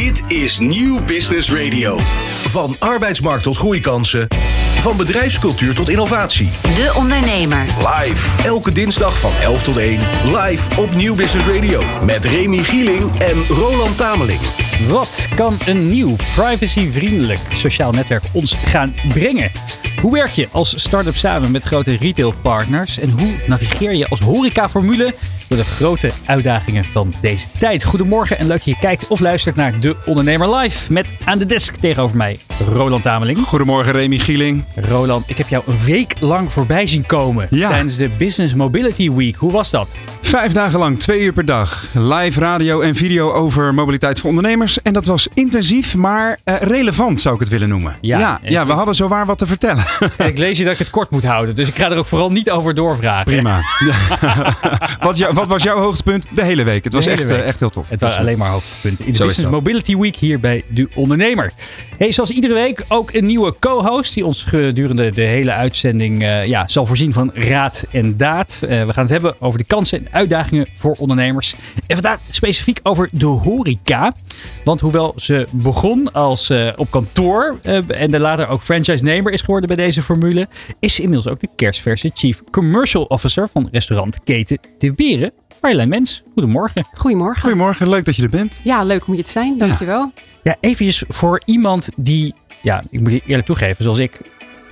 Dit is Nieuw Business Radio. Van arbeidsmarkt tot groeikansen. Van bedrijfscultuur tot innovatie. De Ondernemer. Live. Elke dinsdag van 11 tot 1. Live op Nieuw Business Radio. Met Remy Gieling en Roland Tameling. Wat kan een nieuw privacyvriendelijk sociaal netwerk ons gaan brengen? Hoe werk je als start-up samen met grote retailpartners? En hoe navigeer je als horecaformule door de grote uitdagingen van deze tijd? Goedemorgen en leuk dat je kijkt of luistert naar De Ondernemer Live. Met aan de desk tegenover mij Roland Tameling. Goedemorgen Remy Gieling. Roland, ik heb jou een week lang voorbij zien komen Ja. tijdens de Business Mobility Week. Hoe was dat? Vijf dagen lang, twee uur per dag. Live radio en video over mobiliteit voor ondernemers. En dat was intensief, maar eh, relevant zou ik het willen noemen. Ja. ja, ja, we hadden zowaar wat te vertellen. ik lees je dat ik het kort moet houden, dus ik ga er ook vooral niet over doorvragen. Prima. wat, jou- wat was jouw hoogtepunt de hele week? Het was echt, eh, echt heel tof. Het waren Dus, alleen maar hoogtepunten in de Zo Business. Mobility Week hier bij De Ondernemer. Hey, zoals iedere week ook een nieuwe co-host die ons gedurende de hele uitzending eh, ja, zal voorzien van raad en daad. Eh, we gaan het hebben over de kansen en uitdagingen voor ondernemers. En vandaag specifiek over de horeca. Want hoewel ze begon als eh, op kantoor eh, en er later ook franchise-nemer is geworden bij deze formule, is ze inmiddels ook de kerstverse Chief Commercial Officer van restaurantketen De Beren. Marjolein Mens, goedemorgen. Goedemorgen. Goedemorgen, leuk dat je er bent. Ja, leuk om hier te zijn. Dankjewel. Ja, eventjes voor iemand die, ja, ik moet je eerlijk toegeven, zoals ik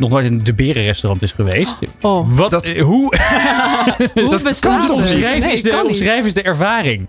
nog nooit in de berenrestaurant is geweest. Oh, Wat, Dat- eh, hoe hoe dat bestaat kan toch Nee, is de, omschrijf is de ervaring?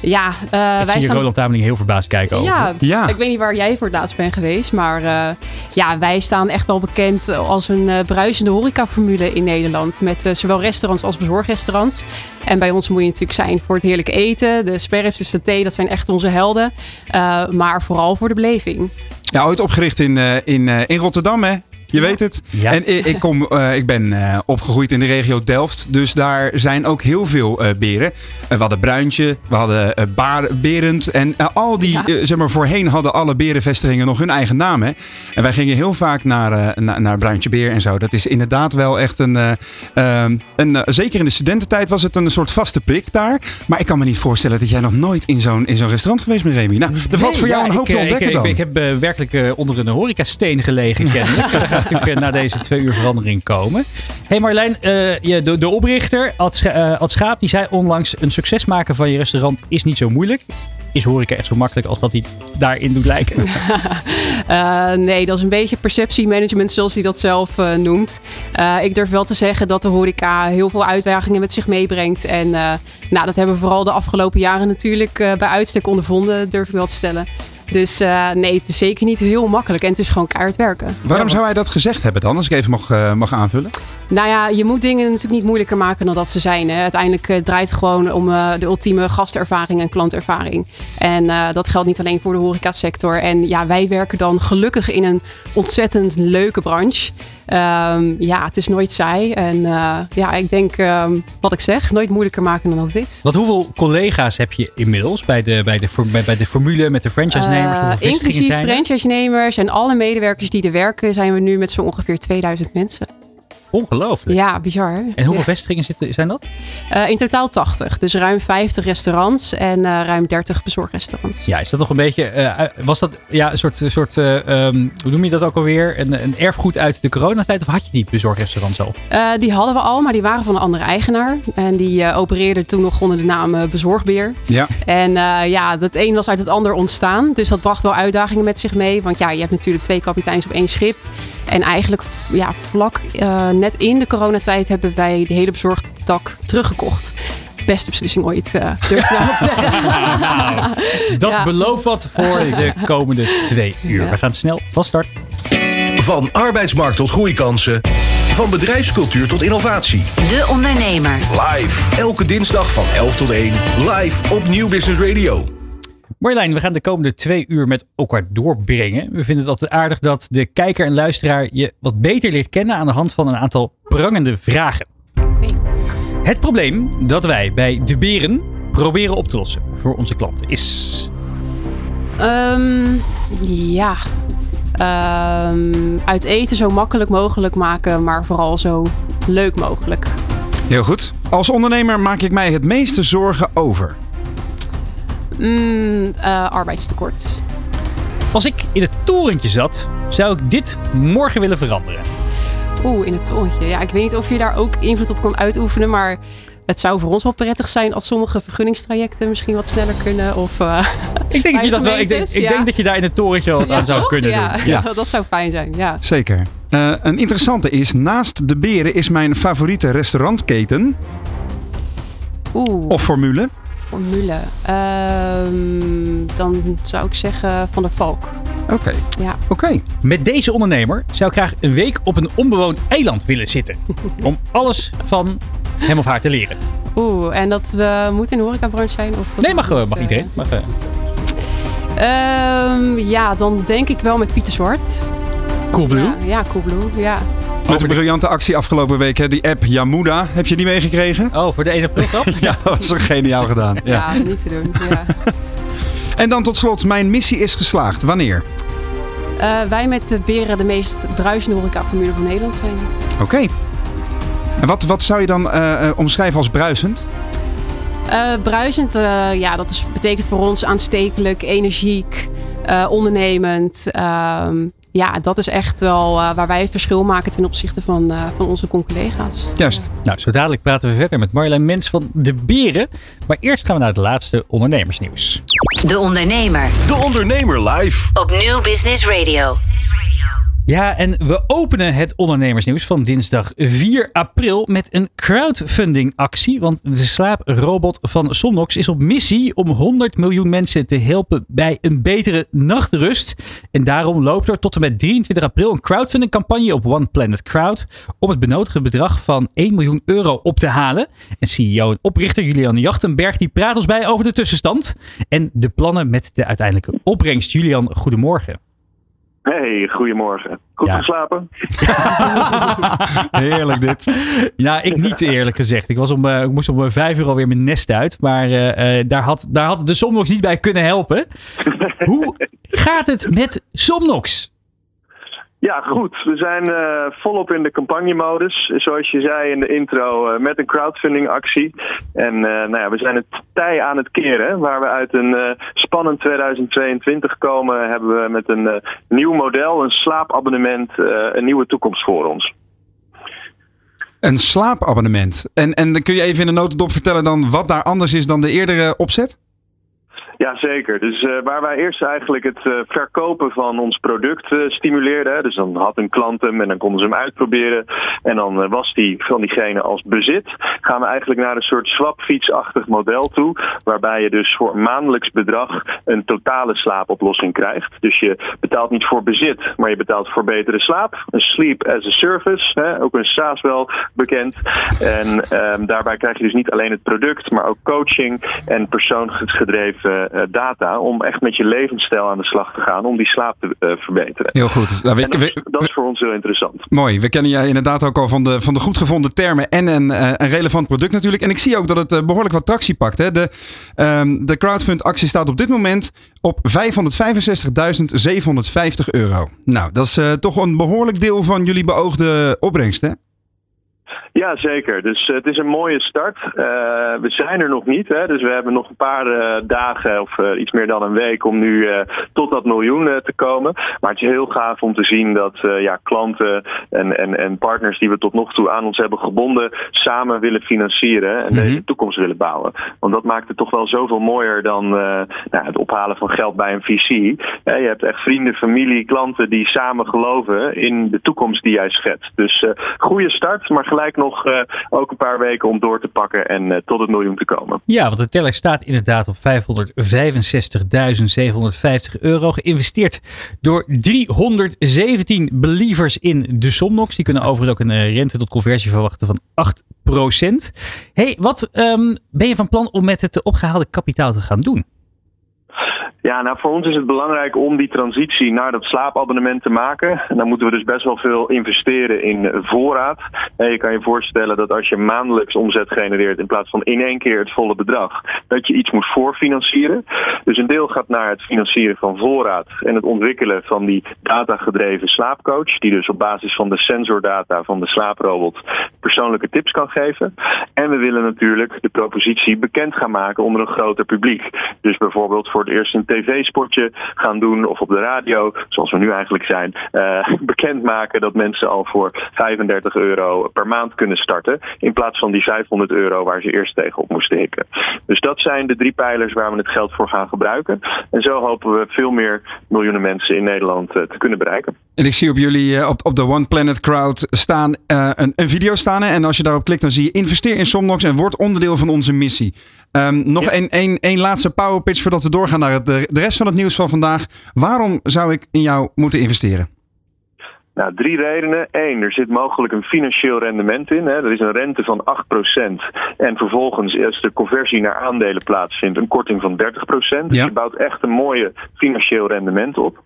Ja, eh, ik wij zie staan... Roland Tameling heel verbaasd kijken over. Ja, Ja. ik weet niet waar jij voor het laatst bent geweest, maar eh, ja, wij staan echt wel bekend als een eh, bruisende horecaformule in Nederland. Met zowel restaurants als bezorgrestaurants. En bij ons moet je natuurlijk zijn voor het heerlijke eten. De sperrips, de saté, dat zijn echt onze helden. Eh, maar vooral voor de beleving. Ja, ooit opgericht in, eh, in, eh, in Rotterdam, hè? Je weet het. Ja. En ik, ik, kom, eh, ik ben eh, opgegroeid in de regio Delft. Dus daar zijn ook heel veel eh, beren. We hadden Bruintje, we hadden eh, Baar- Berend. En al die, Ja. zeg maar, voorheen hadden alle berenvestigingen nog hun eigen naam. Hè? En wij gingen heel vaak naar, eh, naar, naar Bruintje Beer en zo. Dat is inderdaad wel echt een... eh, ehm, een zeker in de studententijd was het een soort vaste prik daar. Maar ik kan me niet voorstellen dat jij nog nooit in zo'n in zo'n restaurant geweest bent, Remy. Nou, er valt voor jou Ja, een hoop ik, te ontdekken ik, dan. Ik, ik heb werkelijk eh, onder een horecasteen gelegen, kennelijk. Natuurlijk eh, na deze twee uur verandering komen. hey Marlijn, eh, de, de oprichter, eh, Ad Schaap, die zei onlangs... een succes maken van je restaurant is niet zo moeilijk. Is horeca echt zo makkelijk als dat hij daarin doet lijken? Nee, dat is een beetje perceptiemanagement zoals hij dat zelf noemt. Ik durf wel te zeggen dat de horeca heel veel uitdagingen met zich meebrengt. En nou, dat hebben we vooral de afgelopen jaren natuurlijk bij uitstek ondervonden, durf ik wel te stellen. Dus eh, nee, het is zeker niet heel makkelijk en het is gewoon keihard werken. Waarom zou hij dat gezegd hebben dan, als ik even mag, eh, mag aanvullen? Nou ja, je moet dingen natuurlijk niet moeilijker maken dan dat ze zijn. Hè. Uiteindelijk eh, draait het gewoon om de ultieme gastervaring en klantervaring. En dat geldt niet alleen voor de horecasector. En ja, wij werken dan gelukkig in een ontzettend leuke branche. Ehm, ja, het is nooit saai. En eh, ja, ik denk ehm, wat ik zeg, nooit moeilijker maken dan dat het is. Want hoeveel collega's heb je inmiddels bij de, bij de, bij, bij de formule met de franchise-nemers? Eh, Hoeveel vestigingen inclusief er? franchise-nemers en alle medewerkers die er werken, zijn we nu met zo ongeveer 2000 mensen. Ongelooflijk. Ja, bizar. hè? En hoeveel Ja. vestigingen zitten, zijn dat? Eh, in totaal 80. Dus ruim 50 restaurants en eh, ruim 30 bezorgrestaurants. Ja, is dat nog een beetje. eh, was dat ja, een soort. een soort eh, ehm, hoe noem je dat ook alweer? Een, een erfgoed uit de coronatijd? Of had je die bezorgrestaurants al? Eh, die hadden we al, maar die waren van een andere eigenaar. En die eh, opereerde toen nog onder de naam Bezorgbeer. Ja. En eh, ja, dat een was uit het ander ontstaan. Dus dat bracht wel uitdagingen met zich mee. Want ja, je hebt natuurlijk twee kapiteins op één schip. En eigenlijk ja, vlak eh, net in de coronatijd hebben wij de hele bezorgtak teruggekocht. Beste beslissing ooit, eh durf ik wel te zeggen. Nou, dat Ja. belooft wat voor de komende twee uur. Ja. We gaan snel van start. Van arbeidsmarkt tot groeikansen. Van bedrijfscultuur tot innovatie. De Ondernemer. Live. Elke dinsdag van 11 tot 1. Live op Nieuw Business Radio. Marjolein, we gaan de komende twee uur met elkaar doorbrengen. We vinden het altijd aardig dat de kijker en luisteraar je wat beter leert kennen aan de hand van een aantal prangende vragen. Oké. Het probleem dat wij bij De Beren proberen op te lossen voor onze klanten is... Ehm, ja. Ehm, uit eten zo makkelijk mogelijk maken, maar vooral zo leuk mogelijk. Heel goed. Als ondernemer maak ik mij het meeste zorgen over. Mm, eh, arbeidstekort. Als ik in het torentje zat, zou ik dit morgen willen veranderen. Oeh, in het torentje. Ja, ik weet niet of je daar ook invloed op kan uitoefenen, maar het zou voor ons wel prettig zijn als sommige vergunningstrajecten misschien wat sneller kunnen. Of, uh, ik denk, dat je, dat wel, ik denk, ik denk dat je daar in het torentje wat aan zou kunnen ja, doen. Ja. dat zou fijn zijn. Ja. Zeker. Uh, een interessante is, naast de beren is mijn favoriete restaurantketen. Oeh. Of formule. Formule. Uh, dan zou ik zeggen Van de Valk. Oké. Okay. Ja. Oké. Met deze ondernemer zou ik graag een week op een onbewoond eiland willen zitten. om alles van hem of haar te leren. Oeh, en dat we moeten in de horecabranche zijn? Of nee, mag, mag iedereen. Mag, uh... um, ja, dan denk ik wel met Pieter Zwart. Coolblue? Ja, ja Coolblue, ja. Met een briljante actie afgelopen week, hè? die app Yamuda. Heb je die meegekregen? Oh, voor de 1 april grap? ja, dat was geniaal gedaan. Ja. ja, niet te doen. Ja. en dan tot slot, mijn missie is geslaagd. Wanneer? Uh, wij met de Beren de meest bruisende horecaformule van Nederland zijn. Oké. Okay. En wat, wat zou je dan uh, omschrijven als bruisend? Uh, bruisend, ja, dat is, betekent voor ons aanstekelijk, energiek, ondernemend. Ehm, ja, dat is echt wel waar wij het verschil maken ten opzichte van, van onze collega's. Juist. Nou, zo dadelijk praten we verder met Marjolein Mens van De Beren. Maar eerst gaan we naar het laatste ondernemersnieuws. De Ondernemer. De Ondernemer live. Op Nieuw Business Radio. Ja, en we openen het ondernemersnieuws van dinsdag 4 april met een crowdfunding actie. Want de slaaprobot van Somnox is op missie om 100 miljoen mensen te helpen bij een betere nachtrust. En daarom loopt er tot en met 23 april een crowdfunding campagne op One Planet Crowd om het benodigde bedrag van 1 miljoen euro op te halen. En CEO en oprichter Julian Jachtenberg die praat ons bij over de tussenstand en de plannen met de uiteindelijke opbrengst. Julian, goedemorgen. Hey, goedemorgen. Goed ja. geslapen? Heerlijk dit. Ja, ik niet eerlijk gezegd. Ik, was om, uh, ik moest om vijf uur alweer mijn nest uit. Maar uh, uh, daar, had, daar had de Somnox niet bij kunnen helpen. Hoe gaat het met Somnox? Ja, goed. We zijn uh, volop in de campagnemodus. Zoals je zei in de intro, uh, met een crowdfunding actie. En uh, nou ja, we zijn het tij aan het keren. Waar we uit een spannend 2022 komen, hebben we met een nieuw model, een slaapabonnement, een nieuwe toekomst voor ons. Een slaapabonnement. En, en kun je even in de notendop vertellen dan wat daar anders is dan de eerdere opzet? Ja, zeker. Dus uh, waar wij eerst eigenlijk het uh, verkopen van ons product uh, stimuleerden. Dus dan had een klant hem en dan konden ze hem uitproberen. En dan was die van diegene als bezit. Gaan we eigenlijk naar een soort swapfietsachtig model toe. Waarbij je dus voor een maandelijks bedrag een totale slaapoplossing krijgt. Dus je betaalt niet voor bezit, maar je betaalt voor betere slaap. Een sleep as a service. Hè, ook een SaaS wel bekend. En um, daarbij krijg je dus niet alleen het product, maar ook coaching en persoonsgedreven data om echt met je levensstijl aan de slag te gaan om die slaap te uh, verbeteren. Heel goed. Nou, we, dat, is, dat, is, voor ons heel interessant. Mooi. We kennen jij inderdaad ook al van de, van de goed gevonden termen en een, een relevant product natuurlijk. En ik zie ook dat het behoorlijk wat tractie pakt. Hè. De, um, de crowdfund actie staat op dit moment op 565.750 euro. Nou, dat is toch een behoorlijk deel van jullie beoogde opbrengst hè? Ja, zeker. Dus uh, het is een mooie start. Uh, we zijn er nog niet. Hè? Dus we hebben nog een paar uh, dagen of iets meer dan een week om nu tot dat miljoen te komen. Maar het is heel gaaf om te zien dat ja, klanten en, en, en partners die we tot nog toe aan ons hebben gebonden, samen willen financieren en mm -hmm. deze toekomst willen bouwen. Want dat maakt het toch wel zoveel mooier dan nou, het ophalen van geld bij een VC. je hebt echt vrienden, familie, klanten die samen geloven in de toekomst die jij schetst. Dus goede start, maar gelijk nog uh, ook een paar weken om door te pakken en uh, tot het miljoen te komen. Ja, want de teller staat inderdaad op 565.750 euro. Geïnvesteerd door 317 believers in de Somnox. Die kunnen overigens ook een uh, rente tot conversie verwachten van 8%. hey, wat um, ben je van plan om met het opgehaalde kapitaal te gaan doen? Ja, nou voor ons is het belangrijk om die transitie naar dat slaapabonnement te maken. En dan moeten we dus best wel veel investeren in voorraad. En je kan je voorstellen dat als je maandelijks omzet genereert in plaats van in één keer het volle bedrag, dat je iets moet voorfinancieren. Dus een deel gaat naar het financieren van voorraad en het ontwikkelen van die datagedreven slaapcoach, die dus op basis van de sensordata van de slaaprobot persoonlijke tips kan geven. En we willen natuurlijk de propositie bekend gaan maken onder een groter publiek. Dus bijvoorbeeld voor het eerst een tv-spotje gaan doen of op de radio, zoals we nu eigenlijk zijn, uh, bekendmaken dat mensen al voor 35 euro per maand kunnen starten. In plaats van die 500 euro waar ze eerst tegenop moesten hikken. Dus dat zijn de drie pijlers waar we het geld voor gaan gebruiken. En zo hopen we veel meer miljoenen mensen in Nederland uh, te kunnen bereiken. En ik zie op jullie uh, op, op de One Planet Crowd staan een, een video staan. En als je daarop klikt, dan zie je investeer in Somnox en word onderdeel van onze missie. Um, nog één ja. een, laatste power pitch voordat we doorgaan naar het, de, de rest van het nieuws van vandaag. Waarom zou ik in jou moeten investeren? Nou, drie redenen. Eén, er zit mogelijk een financieel rendement in. Hè. Er is een rente van 8%. En vervolgens, als de conversie naar aandelen plaatsvindt, een korting van 30%. Dus Ja. je bouwt echt een mooie financieel rendement op.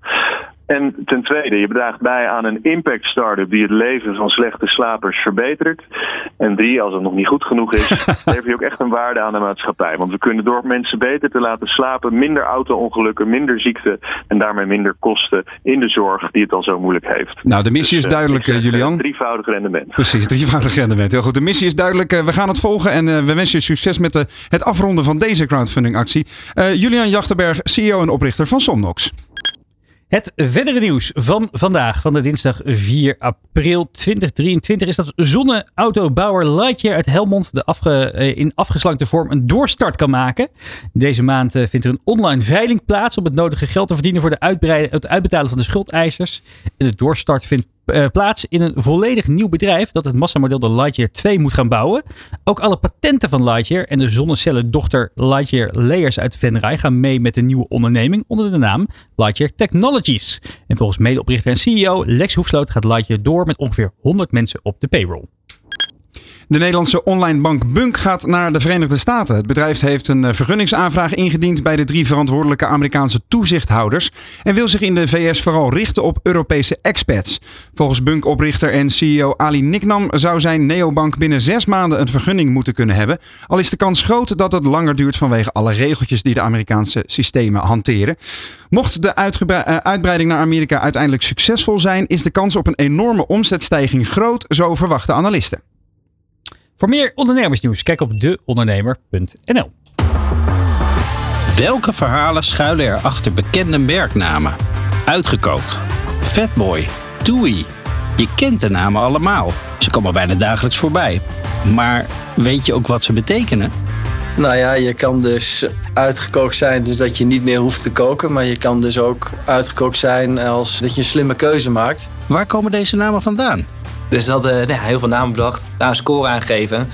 En ten tweede, je draagt bij aan een impact startup die het leven van slechte slapers verbetert. En drie, als het nog niet goed genoeg is, lever je ook echt een waarde aan de maatschappij. Want we kunnen door mensen beter te laten slapen, minder auto-ongelukken, minder ziekte en daarmee minder kosten in de zorg die het al zo moeilijk heeft. Nou, de missie is Dus, eh, duidelijk, ik zeg, eh, Julian. eh, Drievoudig rendement. Precies, drievoudig rendement. Heel goed. De missie is duidelijk. Eh, We gaan het volgen en eh, we wensen je succes met de, het afronden van deze crowdfunding actie. Eh, Julian Jachtenberg, CEO en oprichter van Somnox. Het verdere nieuws van vandaag, van de dinsdag 4 april 2023, is dat zonneautobouwer Lightyear uit Helmond de eh, in afgeslankte vorm een doorstart kan maken. Deze maand eh, vindt er een online veiling plaats om het nodige geld te verdienen voor de het uitbetalen van de schuldeisers. En de doorstart vindt eh, plaats in een volledig nieuw bedrijf dat het massamodel de Lightyear 2 moet gaan bouwen. Ook alle patenten van Lightyear en de zonnecellen dochter Lightyear Layers uit Venray gaan mee met de nieuwe onderneming onder de naam Lightyear Technologies. En volgens medeoprichter en CEO Lex Hoefsloot gaat Lightyear door met ongeveer 100 mensen op de payroll. De Nederlandse online bank Bunk gaat naar de Verenigde Staten. Het bedrijf heeft een eh, vergunningsaanvraag ingediend bij de drie verantwoordelijke Amerikaanse toezichthouders en wil zich in de VS vooral richten op Europese expats. Volgens Bunk-oprichter en CEO Ali Niknam zou zijn neobank binnen zes maanden een vergunning moeten kunnen hebben. Al is de kans groot dat het langer duurt vanwege alle regeltjes die de Amerikaanse systemen hanteren. Mocht de eh, uitbreiding naar Amerika uiteindelijk succesvol zijn, is de kans op een enorme omzetstijging groot, zo verwachten analisten. Voor meer ondernemersnieuws, kijk op deondernemer.nl. Welke verhalen schuilen er achter bekende merknamen? Uitgekookt. Fatboy. Toei. Je kent de namen allemaal. Ze komen bijna dagelijks voorbij. Maar weet je ook wat ze betekenen? Nou ja, je kan dus uitgekookt zijn, dus dat je niet meer hoeft te koken. Maar je kan dus ook uitgekookt zijn als dat je een slimme keuze maakt. Waar komen deze namen vandaan? Dus dat hadden nou ja, heel veel namen bedacht, daar een score aan gegeven.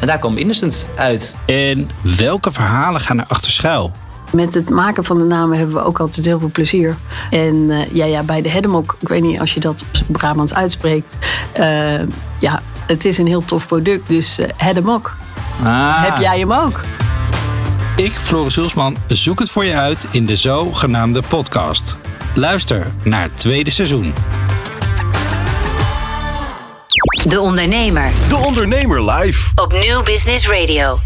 En daar kwam Innocent uit. En welke verhalen gaan er achter schuil? Met het maken van de namen hebben we ook altijd heel veel plezier. En eh, ja, ja, bij de Hedemok, ik weet niet als je dat op Brabants uitspreekt. eh, ja, het is een heel tof product, dus eh Hedemok. Ah, Heb jij hem ook? Ik, Floris Hulsman, zoek het voor je uit in de zogenaamde podcast. Luister naar het tweede seizoen. De Ondernemer De Ondernemer live. op Nieuw Business Radio.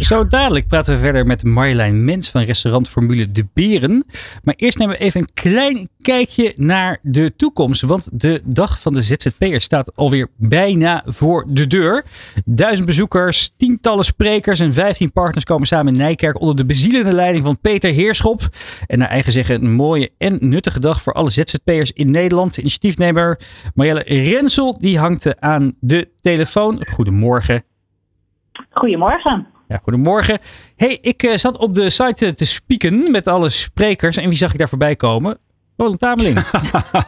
Zo dadelijk praten we verder met Marjolein Mens van restaurant Formule De Beren. Maar eerst nemen we even een klein kijkje naar de toekomst. Want de dag van de ZZP'er staat alweer bijna voor de deur. Duizend bezoekers, tientallen sprekers en vijftien partners komen samen in Nijkerk onder de bezielende leiding van Peter Heerschop. En naar eigen zeggen een mooie en nuttige dag voor alle ZZP'ers in Nederland. Initiatiefnemer Marielle Rensel die hangt aan de telefoon. Goedemorgen. Goedemorgen. Ja, goedemorgen. Hey, ik eh, zat op de site te spieken met alle sprekers. En wie zag ik daar voorbij komen? Roland Tameling.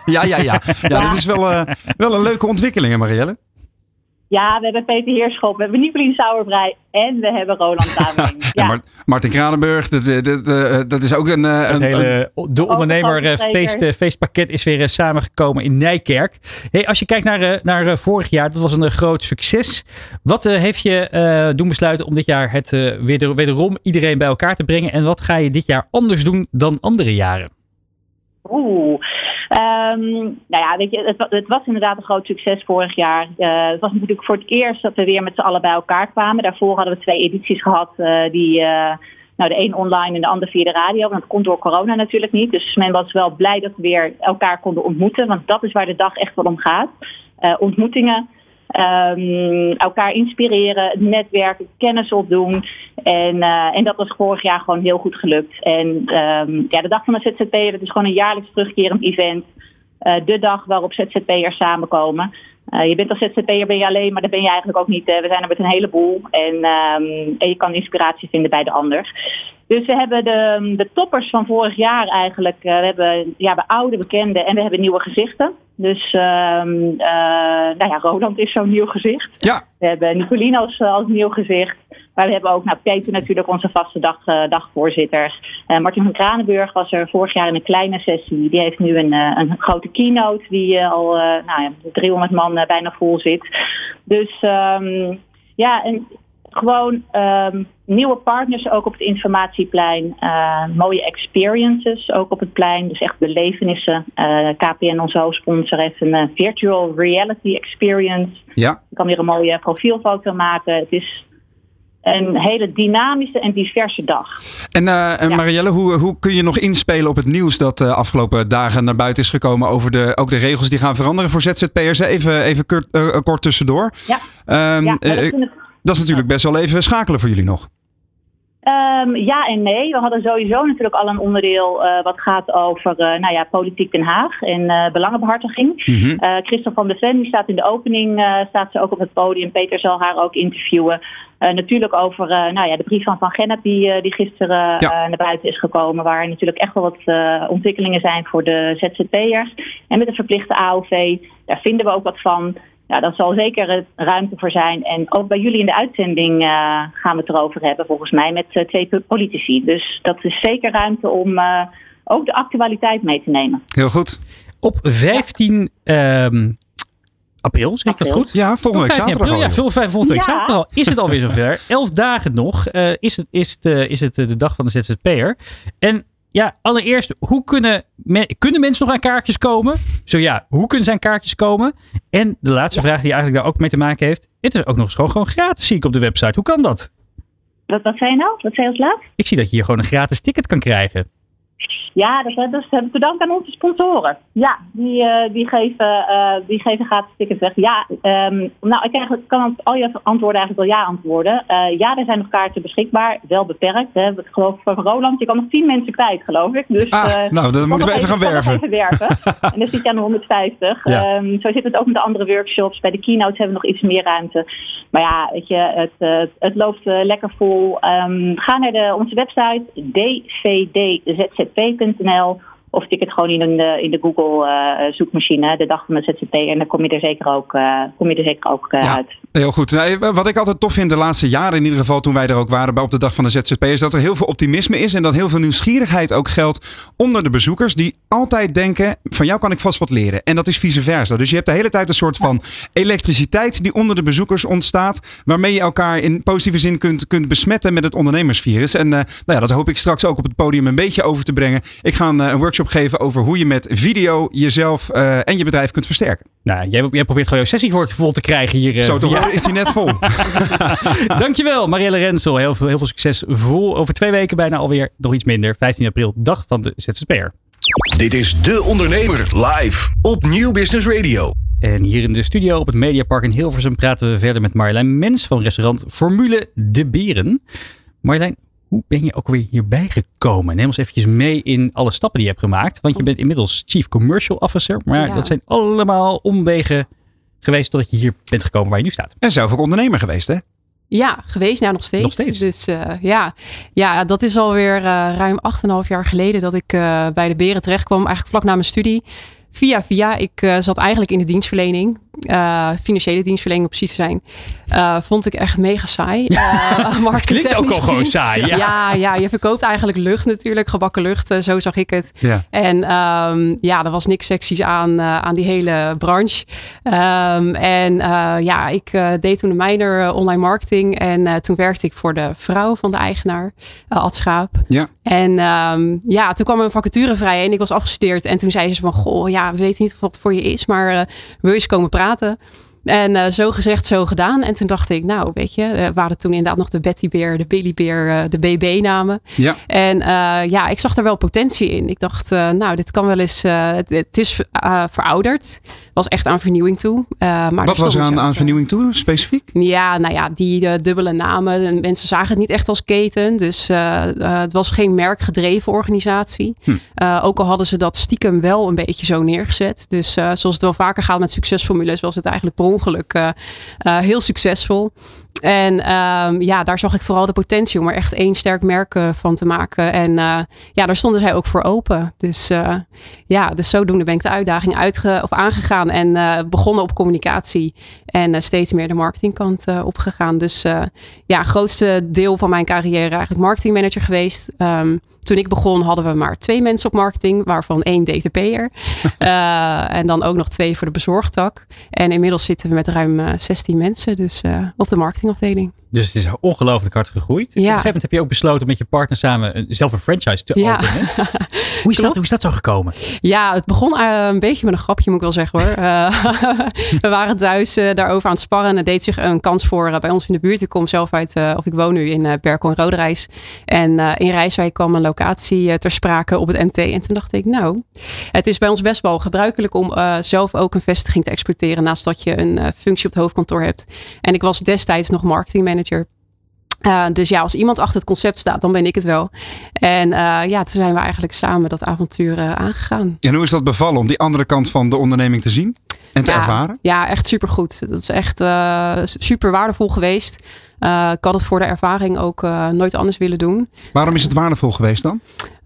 Ja, ja, ja. ja dat is wel, eh, wel een leuke ontwikkeling, hè, Marielle. Ja, we hebben Peter Heerschop, we hebben Nicolien Sauerbrei en we hebben Roland Tameling. Mar- Martin Kranenburg, dat, eh, dat, eh, dat is ook een... eh, Het een, hele De Ondernemer feest, feestpakket is weer samengekomen in Nijkerk. Hey, als je kijkt naar, naar vorig jaar, dat was een groot succes. Wat eh, heeft je eh, doen besluiten om dit jaar het weder, wederom iedereen bij elkaar te brengen? En wat ga je dit jaar anders doen dan andere jaren? Oeh. Ehm, nou ja, weet je, het, het was inderdaad een groot succes vorig jaar. Eh, het was natuurlijk voor het eerst dat we weer met z'n allen bij elkaar kwamen. Daarvoor hadden we twee edities gehad, eh, die, eh, nou, de een online en de ander via de radio. Want dat kon door corona natuurlijk niet. Dus men was wel blij dat we weer elkaar konden ontmoeten. Want dat is waar de dag echt wel om gaat. Ontmoetingen. Ehm, elkaar inspireren, netwerken, kennis opdoen. En, eh, en dat was vorig jaar gewoon heel goed gelukt. En ehm, ja, de dag van de ZZP'er, dat is gewoon een jaarlijks terugkerend event. Eh, de dag waarop ZZP'ers samenkomen. Eh, je bent als ZZP'er ben je alleen, maar dat ben je eigenlijk ook niet. we zijn er met een heleboel. En, ehm, en je kan inspiratie vinden bij de ander. Dus we hebben de, de toppers van vorig jaar eigenlijk. eh, we hebben ja, we oude bekenden en we hebben nieuwe gezichten. Dus ehm, eh, nou ja, Roland is zo'n nieuw gezicht. Ja. We hebben Nicolien als, eh, als nieuw gezicht. Maar we hebben ook nou, Peter natuurlijk, onze vaste dag, eh, dagvoorzitter. Martin van Kranenburg was er vorig jaar in een kleine sessie. Die heeft nu een, een grote keynote die al nou ja, 300 man bijna vol zit. Dus ehm, ja, en gewoon ehm, nieuwe partners ook op het informatieplein. Eh, mooie experiences ook op het plein. Dus echt belevenissen. Eh, KPN, onze hoofdsponsor, heeft een eh, virtual reality experience. ja. Je kan weer een mooie profielfoto maken. Het is een hele dynamische en diverse dag. En en Marielle, hoe, hoe kun je nog inspelen op het nieuws dat de afgelopen dagen naar buiten is gekomen over de, ook de regels die gaan veranderen voor ZZP'ers? Even, even kort, kort tussendoor. Ja. Ehm, Ja, maar dat vind ik- dat is natuurlijk best wel even schakelen voor jullie nog. Ehm, ja en nee. We hadden sowieso natuurlijk al een onderdeel eh, wat gaat over eh, nou ja, politiek Den Haag en eh, belangenbehartiging. Eh, Christel van der Ven die staat in de opening, staat ze ook op het podium. Peter zal haar ook interviewen. Natuurlijk over nou ja, de brief van Van Gennep die, die gisteren naar buiten is gekomen. Waar natuurlijk echt wel wat ontwikkelingen zijn voor de ZZP'ers. En met de verplichte AOV, daar vinden we ook wat van. Ja, daar zal zeker ruimte voor zijn. En ook bij jullie in de uitzending eh, gaan we het erover hebben, volgens mij, met eh, twee politici. Dus dat is zeker ruimte om eh, ook de actualiteit mee te nemen. Heel goed. Op 15 ehm, april, zeg ik dat goed? Ja, volgende week 15 zaterdag april, al, Ja, joh. veel, vijf- volgende week Ja. zaterdag al. Is het alweer zover? Elf dagen nog eh, is het, is het, is het de dag van de ZZP'er. En ja, allereerst, hoe kunnen, kunnen mensen nog aan kaartjes komen? Zo ja, hoe kunnen ze aan kaartjes komen? En de laatste vraag die eigenlijk daar ook mee te maken heeft. Het is ook nog eens gewoon, gewoon gratis, zie ik op de website. Hoe kan dat? Wat, wat zei je nou? Wat zei je als laatst? Ik zie dat je hier gewoon een gratis ticket kan krijgen. Ja, dat, dat hebben we te danken aan onze sponsoren. Ja, die, eh, die, geven, eh, die geven gratis tickets weg. Ja, ehm, nou, ik eigenlijk kan al je antwoorden eigenlijk wel ja antwoorden. Eh, ja, er zijn nog kaarten beschikbaar, wel beperkt. Hè. Ik geloof van Roland, je kan nog 10 mensen kwijt, geloof ik. Dus, Ah, nou, dan moeten we even gaan werven. Even werven. en dan zit je aan de 150. Ja. Ehm, zo zit het ook met de andere workshops. Bij de keynotes hebben we nog iets meer ruimte. Maar ja, weet je, het, het loopt lekker vol. Ehm, ga naar de, onze website Sentinel of tik het gewoon in de, in de Google eh, zoekmachine, de dag van de ZZP. En dan kom je er zeker ook, eh, kom je er zeker ook eh, uit. Heel goed. Nou, wat ik altijd tof vind de laatste jaren, in ieder geval toen wij er ook waren bij op de dag van de ZZP, is dat er heel veel optimisme is en dat heel veel nieuwsgierigheid ook geldt onder de bezoekers die altijd denken, van jou kan ik vast wat leren. En dat is vice versa. Dus je hebt de hele tijd een soort van elektriciteit die onder de bezoekers ontstaat, waarmee je elkaar in positieve zin kunt, kunt besmetten met het ondernemersvirus. En eh, nou ja, dat hoop ik straks ook op het podium een beetje over te brengen. Ik ga een, eh, een workshop geven over hoe je met video jezelf eh, en je bedrijf kunt versterken. Nou, jij, jij probeert gewoon jouw sessie voor, vol te krijgen hier. eh, Zo te horen is die net vol. Dankjewel, Marielle Rensel. Heel veel, heel veel succes. Vol over twee weken bijna alweer. Nog iets minder. 15 april, dag van de ZZP'er. Dit is De Ondernemer live op Nieuw Business Radio. En hier in de studio op het Mediapark in Hilversum praten we verder met Marjolein Mens van restaurant Formule de Beren. Marjolein, hoe ben je ook weer hierbij gekomen? Neem ons eventjes mee in alle stappen die je hebt gemaakt. Want je bent inmiddels Chief Commercial Officer. Maar Ja. dat zijn allemaal omwegen geweest totdat je hier bent gekomen waar je nu staat. En zelf ook ondernemer geweest, hè? Ja, geweest. Nou, nog steeds. Nog steeds. Dus eh, ja. ja, dat is alweer uh, ruim 8,5 jaar geleden dat ik uh, bij de Beren terecht kwam. Eigenlijk vlak na mijn studie. Via via. Ik uh, zat eigenlijk in de dienstverlening eh, financiële dienstverlening op precies te zijn, eh, vond ik echt mega saai. Uh, Klinkt ook al gewoon saai. Ja. ja. Ja, je verkoopt eigenlijk lucht natuurlijk, gebakken lucht. zo zag ik het. Ja. En ehm, ja, er was niks seksies aan, aan die hele branche. Ehm, en ja, ik deed toen de minor eh, online marketing. En toen werkte ik voor de vrouw van de eigenaar, Ad Schaap. Ja. En ehm, ja, toen kwam een vacature vrij en ik was afgestudeerd. En toen zei ze van, goh, ja, we weten niet wat het voor je is, maar wil je eens komen praten? praten. En eh, zo gezegd, zo gedaan. En toen dacht ik, nou, weet je, eh, waren toen inderdaad nog de Betty Bear, de Billy Bear, eh, de BB-namen. Ja. En ja, ik zag er wel potentie in. Ik dacht, nou, dit kan wel eens. het, het is verouderd. Was echt aan vernieuwing toe. Maar Wat was er aan, aan vernieuwing toe, specifiek? ja, nou ja, die dubbele namen. En Mensen zagen het niet echt als keten. Dus het was geen merkgedreven organisatie. Hm. Ook al hadden ze dat stiekem wel een beetje zo neergezet. Dus zoals het wel vaker gaat met succesformules, was het eigenlijk per ongeluk eh, eh, heel succesvol. En ehm, ja, daar zag ik vooral de potentie om er echt één sterk merk eh, van te maken. En ja, daar stonden zij ook voor open. Dus ja, dus zodoende ben ik de uitdaging uitge of aangegaan en begonnen op communicatie. En steeds meer de marketingkant opgegaan. Dus ja, grootste deel van mijn carrière eigenlijk marketingmanager geweest. Ehm, toen ik begon hadden we maar twee mensen op marketing, waarvan één DTP'er. Eh en dan ook nog twee voor de bezorgtak. En inmiddels zitten we met ruim eh, 16 mensen dus, eh, op de marketingafdeling. Dus het is ongelooflijk hard gegroeid. Op een gegeven moment heb je ook besloten met je partner samen een- zelf een franchise te Ja. openen. Hoe is, dat, hoe is dat zo gekomen? Ja, het begon eh, een beetje met een grapje, moet ik wel zeggen hoor. Eh, we waren thuis eh, daarover aan het sparren. En er deed zich een kans voor bij ons in de buurt. Ik kom zelf uit, of ik woon nu in uh, Berkel en Roderijs. En in Rijswijk kwam een locatie ter sprake op het MT. En toen dacht ik, nou, het is bij ons best wel gebruikelijk om zelf ook een vestiging te exporteren. Naast dat je een functie op het hoofdkantoor hebt. En ik was destijds nog marketingmanager. Uh, dus ja, als iemand achter het concept staat, dan ben ik het wel. En uh, ja, toen zijn we eigenlijk samen dat avontuur uh, aangegaan. En hoe is dat bevallen om die andere kant van de onderneming te zien en te ja, ervaren? Ja, echt supergoed. Dat is echt super waardevol geweest. Uh, ik had het voor de ervaring ook uh, nooit anders willen doen. Waarom is het waardevol geweest dan?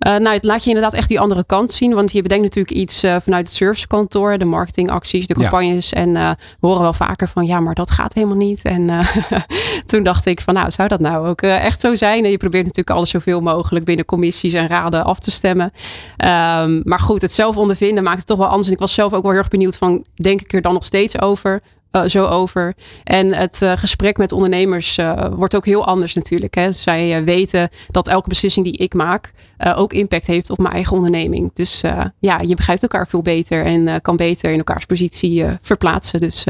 Uh, nou, het laat je inderdaad echt die andere kant zien. Want je bedenkt natuurlijk iets vanuit het servicekantoor, de marketingacties, de campagnes. Ja. En we horen wel vaker van ja, maar dat gaat helemaal niet. En toen dacht ik van nou, zou dat nou ook echt zo zijn? En je probeert natuurlijk alles zoveel mogelijk binnen commissies en raden af te stemmen. Um, maar goed, het zelf ondervinden maakt het toch wel anders. En ik was zelf ook wel heel erg benieuwd van, denk ik er dan nog steeds over? Uh, zo over. En het uh, gesprek met ondernemers uh, wordt ook heel anders natuurlijk. Hè. Zij weten dat elke beslissing die ik maak ook impact heeft op mijn eigen onderneming. Dus ja, je begrijpt elkaar veel beter en kan beter in elkaars positie verplaatsen. Dus,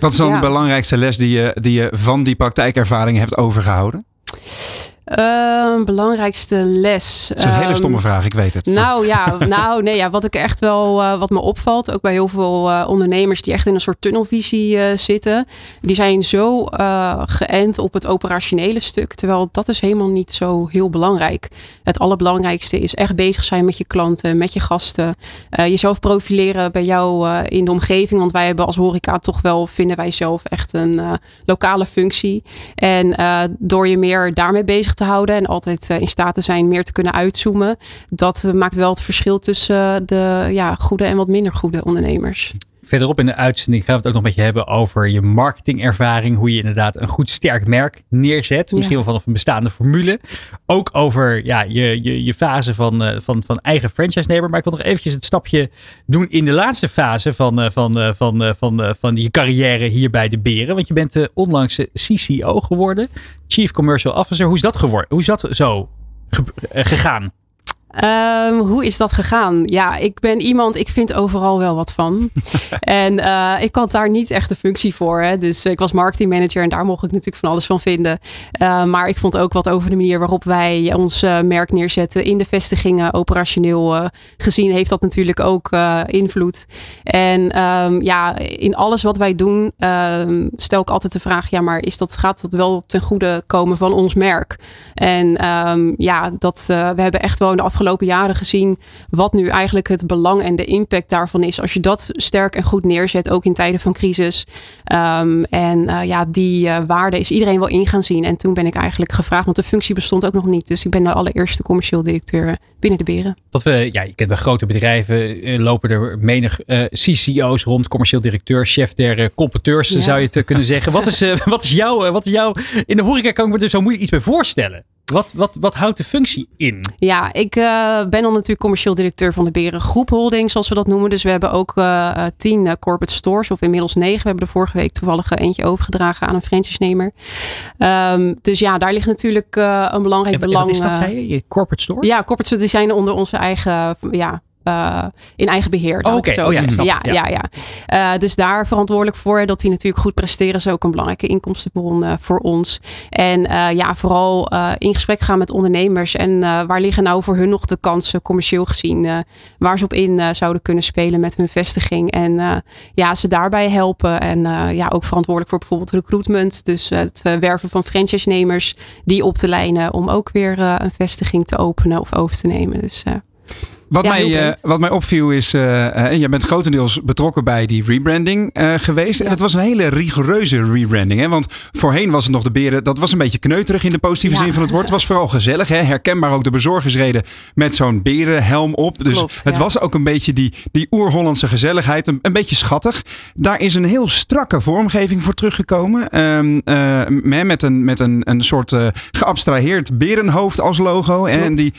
Wat is dan ja. de belangrijkste les die je, die je van die praktijkervaring hebt overgehouden? Uh, belangrijkste les. Dat is een hele stomme vraag, ik weet het. Nou ja, nou, nee, ja wat ik echt wel, uh, wat me opvalt, ook bij heel veel uh, ondernemers die echt in een soort tunnelvisie uh, zitten, die zijn zo geënt op het operationele stuk, terwijl dat is helemaal niet zo heel belangrijk. Het allerbelangrijkste is echt bezig zijn met je klanten, met je gasten, jezelf profileren bij jou in de omgeving, want wij hebben als horeca toch wel, vinden wij zelf echt een lokale functie. En door je meer daarmee bezig te houden en altijd uh, in staat te zijn meer te kunnen uitzoomen. Dat uh, maakt wel het verschil tussen uh, de ja, goede en wat minder goede ondernemers. Verderop in de uitzending gaan we het ook nog met je hebben over je marketingervaring. Hoe je inderdaad een goed sterk merk neerzet. Misschien ja. wel vanaf een bestaande formule. Ook over ja, je, je, je fase van, van, van eigen franchise-nemer. Maar ik wil nog eventjes het stapje doen in de laatste fase van, van, van, van, van je carrière hier bij de Beren. Want je bent onlangs CCO geworden. Chief Commercial Officer. Hoe is dat geworden? Hoe is dat zo ge gegaan? Um, hoe is dat gegaan? Ja, ik ben iemand, ik vind overal wel wat van. en uh, ik had daar niet echt de functie voor. Hè. Dus ik was marketingmanager en daar mocht ik natuurlijk van alles van vinden. Uh, maar ik vond ook wat over de manier waarop wij ons uh, merk neerzetten in de vestigingen. Operationeel gezien heeft dat natuurlijk ook invloed. En um, ja, in alles wat wij doen um, stel ik altijd de vraag: ja, maar is dat, gaat dat wel ten goede komen van ons merk? En ja, dat, we hebben echt wel in de afgelopen afgelopen jaren gezien wat nu eigenlijk het belang en de impact daarvan is. Als je dat sterk en goed neerzet, ook in tijden van crisis. Ehm, en eh, ja, die uh, waarde is iedereen wel in gaan zien. En toen ben ik eigenlijk gevraagd, want de functie bestond ook nog niet. Dus ik ben de allereerste commercieel directeur binnen de Beren. Wat we, ja, je kent bij grote bedrijven eh, lopen er menig uh, CCO's rond, commercieel directeur, chef der competeurs, ja. zou je het kunnen zeggen. Wat is, wat is jouw, wat is jouw, in de horeca kan ik me er zo moeilijk iets bij voorstellen. Wat, wat, wat houdt de functie in? Ja, ik uh, ben dan natuurlijk commercieel directeur van de Beren Groep Holding, zoals we dat noemen. Dus we hebben ook uh, tien uh, corporate stores, of inmiddels negen. We hebben er vorige week toevallig eentje overgedragen aan een franchise-nemer. Um, dus ja, daar ligt natuurlijk een belangrijk en, belang. Wat is dat, zei je? Corporate store? Ja, corporate stores die zijn onder onze eigen ja, uh, in eigen beheer. Oké, okay. oh, ja, ja, ja, ja. ja. Uh, dus daar verantwoordelijk voor dat die natuurlijk goed presteren is ook een belangrijke inkomstenbron uh, voor ons. En ja, vooral in gesprek gaan met ondernemers en waar liggen nou voor hun nog de kansen commercieel gezien, waar ze op in zouden kunnen spelen met hun vestiging en ja, ze daarbij helpen en ja, ook verantwoordelijk voor bijvoorbeeld recruitment, dus het werven van franchise-nemers die op te lijnen om ook weer een vestiging te openen of over te nemen. Dus wat, ja, mij, uh, wat mij opviel is, uh, uh, jij bent grotendeels betrokken bij die rebranding geweest. Ja. En het was een hele rigoureuze rebranding. Hè? Want voorheen was het nog de beren, dat was een beetje kneuterig in de positieve ja. zin van het woord. Het was vooral gezellig. Hè? Herkenbaar ook de bezorgersreden met zo'n berenhelm op. Dus Klopt, het was ook een beetje die, die oer-Hollandse gezelligheid. Een, een, beetje schattig. Daar is een heel strakke vormgeving voor teruggekomen. Um, met een, met een, een soort geabstraheerd berenhoofd als logo. Klopt. En die,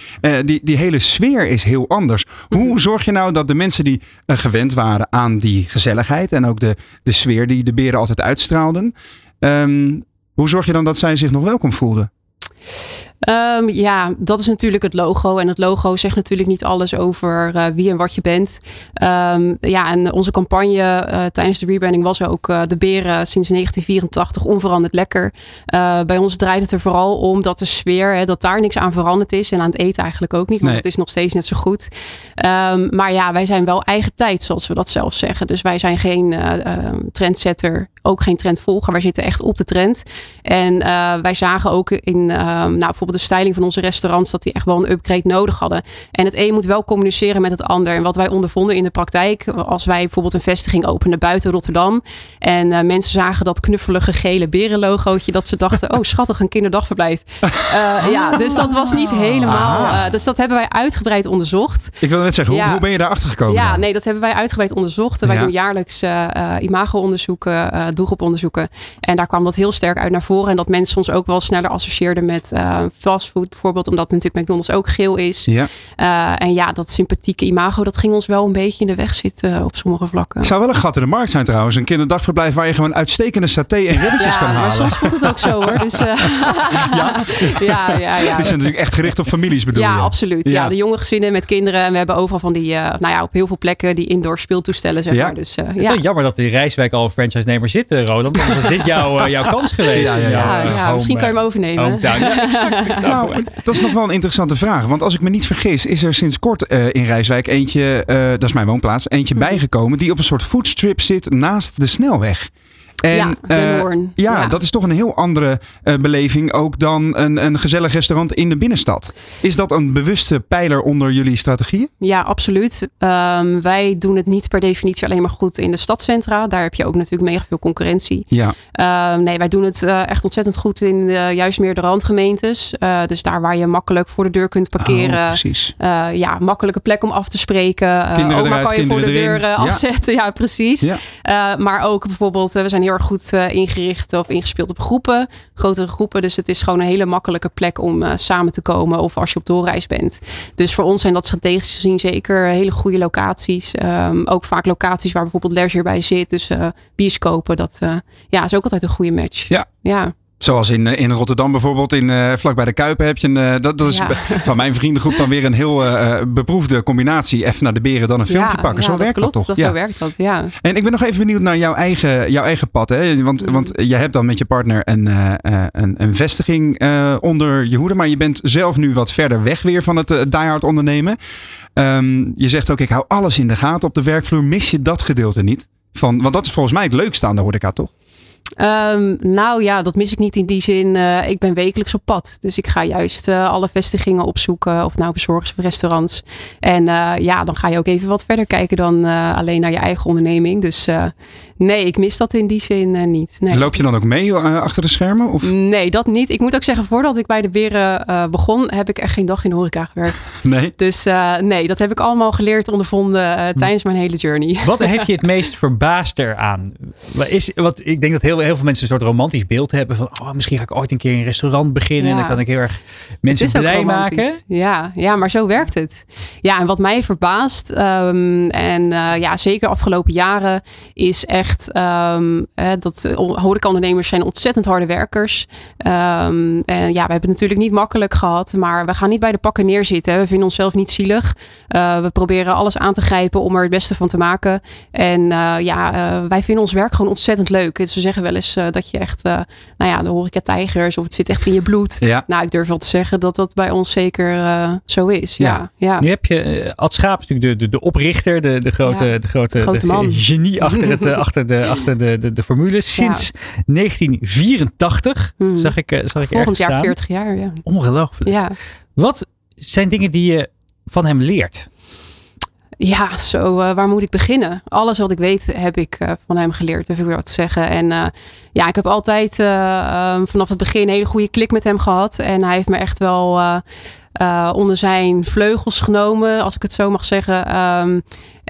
die, die hele sfeer is heel anders anders. Hoe zorg je nou dat de mensen die uh, gewend waren aan die gezelligheid en ook de, de sfeer die de beren altijd uitstraalden, um, hoe zorg je dan dat zij zich nog welkom voelden? Um, ja, dat is natuurlijk het logo. En het logo zegt natuurlijk niet alles over uh, wie en wat je bent. Um, ja, en onze campagne uh, tijdens de rebranding was ook uh, de beren sinds 1984 onveranderd lekker. bij ons draait het er vooral om dat de sfeer, hè, dat daar niks aan veranderd is. En aan het eten eigenlijk ook niet, want Nee. het is nog steeds net zo goed. Um, maar ja, wij zijn wel eigen tijd, zoals we dat zelf zeggen. Dus wij zijn geen trendsetter, ook geen trendvolger. Wij zitten echt op de trend. En wij zagen ook in nou, bijvoorbeeld de styling van onze restaurants, dat die echt wel een upgrade nodig hadden. En het een moet wel communiceren met het ander. En wat wij ondervonden in de praktijk, als wij bijvoorbeeld een vestiging openden buiten Rotterdam. En uh, mensen zagen dat knuffelige gele berenlogootje, dat ze dachten, oh schattig, een kinderdagverblijf. Uh, ja, dus dat was niet helemaal. Uh, dus dat hebben wij uitgebreid onderzocht. Ik wil net zeggen, Ja. hoe, hoe ben je daar achter gekomen? Ja, nee, dat hebben wij uitgebreid onderzocht. Wij Ja. doen jaarlijks imago-onderzoeken, doelgroeponderzoeken. En daar kwam dat heel sterk uit naar voren. En dat mensen ons ook wel sneller associeerden met fastfood bijvoorbeeld. Omdat natuurlijk McDonald's ook geel is. Ja. Uh, en ja, dat sympathieke imago, dat ging ons wel een beetje in de weg zitten uh, op sommige vlakken. Het zou wel een gat in de markt zijn trouwens. Een kinderdagverblijf waar je gewoon uitstekende saté en ribbetjes Ja, kan maar halen. soms voelt het ook zo hoor. Dus, uh, ja? ja, ja, ja. Het is natuurlijk echt gericht op families bedoel ja, je? absoluut. Ja. Ja. de jonge gezinnen met kinderen. En we hebben overal van die, uh, nou ja, op heel veel plekken die indoor speeltoestellen, zeg Ja. maar. Dus, uh, Het is ja. jammer dat in Rijswijk al franchise-nemer zit, eh, Roland. Want was dit jouw, eh, jouw kans geweest? Ja, ja, ja. Eh, misschien kan je hem overnemen. eh. Ja, exact. Nou, dat is nog wel een interessante vraag. Want als ik me niet vergis, is er sinds kort eh, in Rijswijk eentje, eh, dat is mijn woonplaats, eentje Mhm. bijgekomen die op een soort foodstrip zit naast de snelweg. En, Ja, Den eh, ja, Ja. dat is toch een heel andere eh, beleving ook dan een, een gezellig restaurant in de binnenstad. Is dat een bewuste pijler onder jullie strategieën? Ja, absoluut. Um, wij doen het niet per definitie alleen maar goed in de stadcentra. Daar heb je ook natuurlijk mega veel concurrentie. Ja. Um, nee, wij doen het uh, echt ontzettend goed in juist meer de randgemeentes. Dus daar waar je makkelijk voor de deur kunt parkeren. Oh, precies. Uh, ja, makkelijke plek om af te spreken. Kinderen oma eruit, kan je voor de kinderen deur afzetten. Ja, precies. Ja. Maar ook bijvoorbeeld, we zijn heel erg goed uh, ingericht of ingespeeld op groepen. Grotere groepen. Dus het is gewoon een hele makkelijke plek om uh, samen te komen. Of als je op doorreis bent. Dus voor ons zijn dat strategisch gezien zeker hele goede locaties. Um, ook vaak locaties waar bijvoorbeeld leisure bij zit. Dus uh, bioscopen. Dat ja, is ook altijd een goede match. Ja. Ja. Zoals in, eh, in Rotterdam bijvoorbeeld, in, uh, vlakbij de Kuipen heb je een, uh, dat, dat is Ja. van mijn vriendengroep dan weer een heel uh, beproefde combinatie. Even naar de beren dan een filmpje ja, pakken. ja, zo werkt klopt, dat toch? Dat, Zo werkt dat, ja. En ik ben nog even benieuwd naar jouw eigen, jouw eigen pad. Hè? Want, Mhm. want je hebt dan met je partner een, een, een vestiging onder je hoede. Maar je bent zelf nu wat verder weg weer van het diehard ondernemen. Um, je zegt ook, ik hou alles in de gaten op de werkvloer. Mis je dat gedeelte niet? Van, want dat is volgens mij het leukste aan de horeca, toch? Ehm, nou ja, dat mis ik niet in die zin. eh, ik ben wekelijks op pad. Dus ik ga juist eh, alle vestigingen opzoeken. Of nou bezorgers of restaurants. En eh, ja, dan ga je ook even wat verder kijken dan eh, alleen naar je eigen onderneming. Dus eh, nee, ik mis dat in die zin eh, niet. Nee. Loop je dan ook mee achter de schermen? Of? Nee, dat niet. Ik moet ook zeggen, voordat ik bij de Beren eh, begon, heb ik echt geen dag in de horeca gewerkt. Nee. Dus eh, nee, dat heb ik allemaal geleerd, ondervonden tijdens mijn hele journey. Wat heeft je het meest verbaasd eraan? Wat Is, wat, ik denk dat heel, heel veel mensen een soort romantisch beeld hebben van oh, misschien ga ik ooit een keer een restaurant beginnen en dan kan ik heel erg mensen blij maken. Ja, ja, maar zo werkt het. Ja, en wat mij verbaast, ehm, en eh, ja, zeker afgelopen jaren, is echt ehm, eh, dat horecaondernemers zijn ontzettend harde werkers. Ehm, en ja, we hebben het natuurlijk niet makkelijk gehad, maar we gaan niet bij de pakken neerzitten. hè. We vinden onszelf niet zielig. Eh, we proberen alles aan te grijpen om er het beste van te maken. En eh, ja, wij vinden ons werk gewoon ontzettend leuk. Dus we zeggen wel eens eh, dat je echt, eh, nou ja, de horeca-tijgers, of het zit echt in je bloed. Ja. Nou, ik durf wel te zeggen dat dat bij ons zeker eh, zo is. Ja, ja. Nu heb je Ad Schaap, natuurlijk de, de, de oprichter, de, de grote, Ja, de grote, grote de man. genie achter, het, achter, de, achter de, de, de formule. Sinds 1984 zag ik, zag ik Volgend jaar staan. 40 jaar, ja. Ongelooflijk. Ja. Wat zijn dingen die je van hem leert? Ja, zo, eh, waar moet ik beginnen? Alles wat ik weet heb ik eh, van hem geleerd, durf ik weer wat te zeggen. En eh, ja, ik heb altijd eh, eh, vanaf het begin een hele goede klik met hem gehad. En hij heeft me echt wel onder zijn vleugels genomen, als ik het zo mag zeggen. Ehm,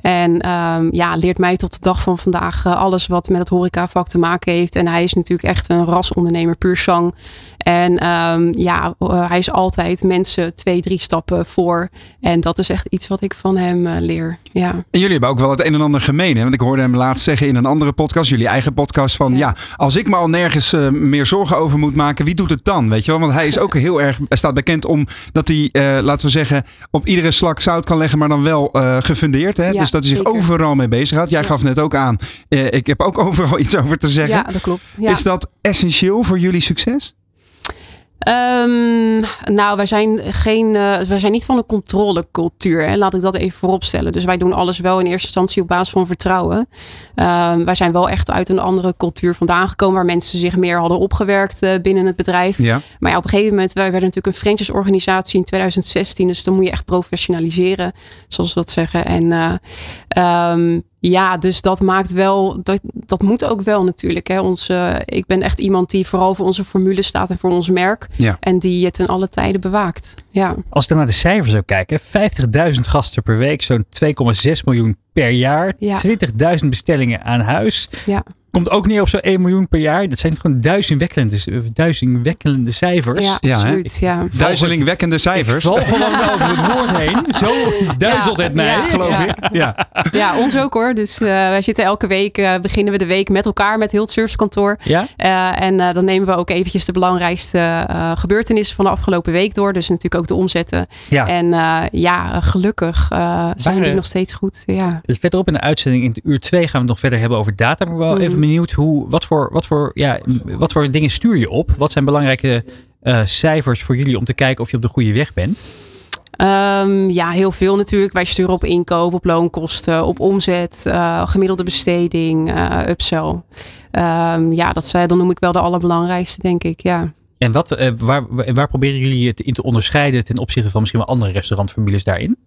en ehm, ja, leert mij tot de dag van vandaag eh, alles wat met het horecavak te maken heeft. En hij is natuurlijk echt een rasondernemer, puur sang. En ehm, ja, eh, hij is altijd mensen twee, drie stappen voor. En dat is echt iets wat ik van hem eh, leer. Ja. En jullie hebben ook wel het een en ander gemeen. Hè? Want ik hoorde hem laatst zeggen in een andere podcast, jullie eigen podcast, van ja, als ik me al nergens meer zorgen over moet maken, wie doet het dan? Weet je wel? Want hij is ook heel erg, staat bekend om dat hij, laten we zeggen, op iedere slak zout kan leggen, maar dan wel gefundeerd. Hè? Ja, dus dat hij zich overal mee bezighoudt. Jij gaf net ook aan, eh, ik heb ook overal iets over te zeggen. Ja, dat klopt. Is dat essentieel voor jullie succes? Ehm, nou, wij zijn, geen, eh, wij zijn niet van een controlecultuur. Hè. Laat ik dat even vooropstellen. Dus wij doen alles wel in eerste instantie op basis van vertrouwen. Ehm, wij zijn wel echt uit een andere cultuur vandaan gekomen. Waar mensen zich meer hadden opgewerkt eh, binnen het bedrijf. Ja. Maar ja, op een gegeven moment, wij werden natuurlijk een franchise-organisatie in 2016. Dus dan moet je echt professionaliseren, zoals we dat zeggen. En ehm, ja, dus dat maakt wel, dat, dat moet ook wel natuurlijk. Hè. Ons, eh, ik ben echt iemand die vooral voor onze formule staat en voor ons merk. Ja. En die het ten alle tijden bewaakt. Ja. Als ik dan naar de cijfers zou kijken, 50.000 gasten per week, zo'n 2,6 miljoen per jaar, Ja. 20.000 bestellingen aan huis. Ja. Komt ook neer op zo'n 1 miljoen per jaar. Dat zijn gewoon duizendwekkende, duizendwekkende cijfers. Ja, absoluut. Ja. Duizelingwekkende cijfers. Ik val gewoon over het woord heen. Zo duizelt het mij, Ja, geloof ja. ik. Ja. Ja, ons ook hoor. Dus eh, wij zitten elke week, eh, beginnen we de week met elkaar, met heel het servicekantoor. Ja? Eh, en eh, dan nemen we ook eventjes de belangrijkste eh, gebeurtenissen van de afgelopen week door. Dus natuurlijk ook de omzetten. Ja. En eh, ja, gelukkig eh, zijn die nog steeds goed. Ja. Verderop in de uitzending, in uur 2, gaan we het nog verder hebben over data. Maar wel Mhm. even benieuwd, hoe, wat, voor, wat, voor, ja, wat voor dingen stuur je op? Wat zijn belangrijke eh, cijfers voor jullie om te kijken of je op de goede weg bent? Ehm, ja, heel veel natuurlijk. Wij sturen op inkoop, op loonkosten, op omzet, eh, gemiddelde besteding, eh upsell. Ehm, ja, dat zijn, dan noem ik wel de allerbelangrijkste, denk ik. Ja. En wat, eh, waar, waar proberen jullie het in te onderscheiden ten opzichte van misschien wel andere restaurantformules daarin?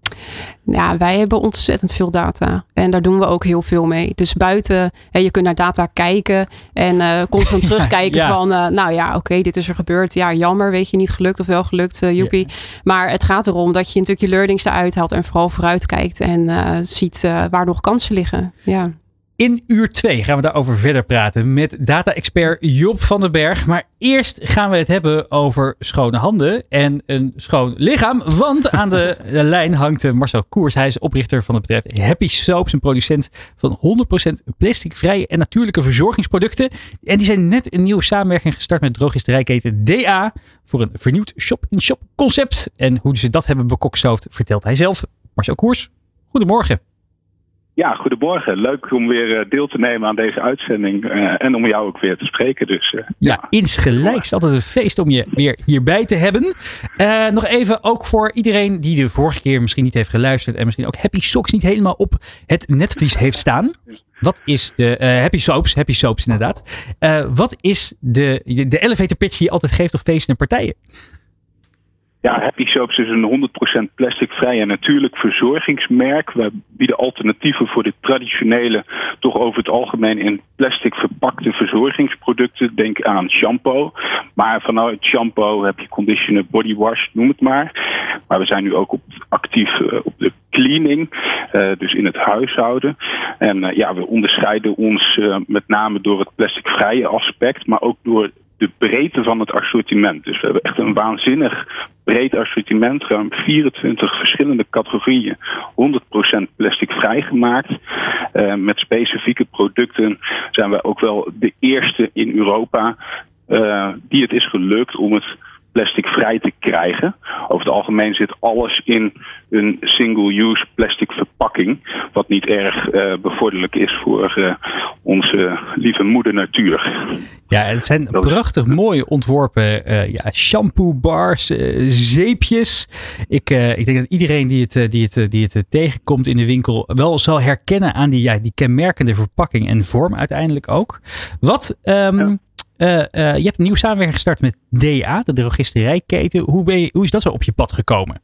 Ja, wij hebben ontzettend veel data. En daar doen we ook heel veel mee. Dus buiten, hè, je kunt naar data kijken en eh constant terugkijken ja. van, eh, nou ja, oké, dit is er gebeurd. Ja, jammer, weet je, niet gelukt of wel gelukt, uh, joepie. Maar het gaat erom dat je natuurlijk je learnings eruit haalt en vooral vooruit kijkt en ziet waar nog kansen liggen. Ja. In uur 2 gaan we daarover verder praten met data-expert Job van den Berg. Maar eerst gaan we het hebben over schone handen en een schoon lichaam. Want aan de lijn hangt eh, Marcel Koers. Hij is oprichter van het bedrijf Happy Soaps, een producent van 100% plasticvrije en natuurlijke verzorgingsproducten. En die zijn net een nieuwe samenwerking gestart met drogisterijketen DA voor een vernieuwd shop-in-shop concept. En hoe ze dat hebben bekokstoofd vertelt hij zelf. Marcel Koers, goedemorgen. Ja, goedemorgen. Leuk om weer eh, deel te nemen aan deze uitzending eh, en om jou ook weer te spreken. Dus, uh, ja, insgelijks. Altijd een feest om je weer hierbij te hebben. Nog even ook voor iedereen die de vorige keer misschien niet heeft geluisterd en misschien ook Happy Socks niet helemaal op het netvlies heeft staan. Wat is de Happy Soaps? Happy Soaps inderdaad. wat is de, de elevator pitch die je altijd geeft op feesten en partijen? Ja, Happy Soaps is een 100% plasticvrij en natuurlijk verzorgingsmerk. We bieden alternatieven voor de traditionele, toch over het algemeen in plastic verpakte verzorgingsproducten. Denk aan shampoo. Maar vanuit shampoo heb je conditioner, body wash, noem het maar. Maar we zijn nu ook actief uh, op de cleaning, uh, dus in het huishouden. En uh, ja, we onderscheiden ons met name door het plasticvrije aspect, maar ook door de breedte van het assortiment. Dus we hebben echt een waanzinnig breed assortiment, ruim 24 verschillende categorieën, 100% plastic vrijgemaakt. Uh, met specifieke producten zijn we ook wel de eerste in Europa uh, die het is gelukt om het plastic vrij te krijgen. Over het algemeen zit alles in een single-use plastic verpakking. Wat niet erg uh, bevorderlijk is voor uh, onze lieve moeder natuur. Ja, het zijn dat prachtig is... mooi ontworpen uh, ja, shampoo bars, zeepjes. Ik, ik denk dat iedereen die het, die, het, die het tegenkomt in de winkel wel zal herkennen aan die, ja, die kenmerkende verpakking en vorm uiteindelijk ook. Wat... Um, ja. Uh, uh, je hebt een nieuwe samenwerking gestart met DA, de drogisterijketen. Hoe, ben je, hoe is dat zo op je pad gekomen?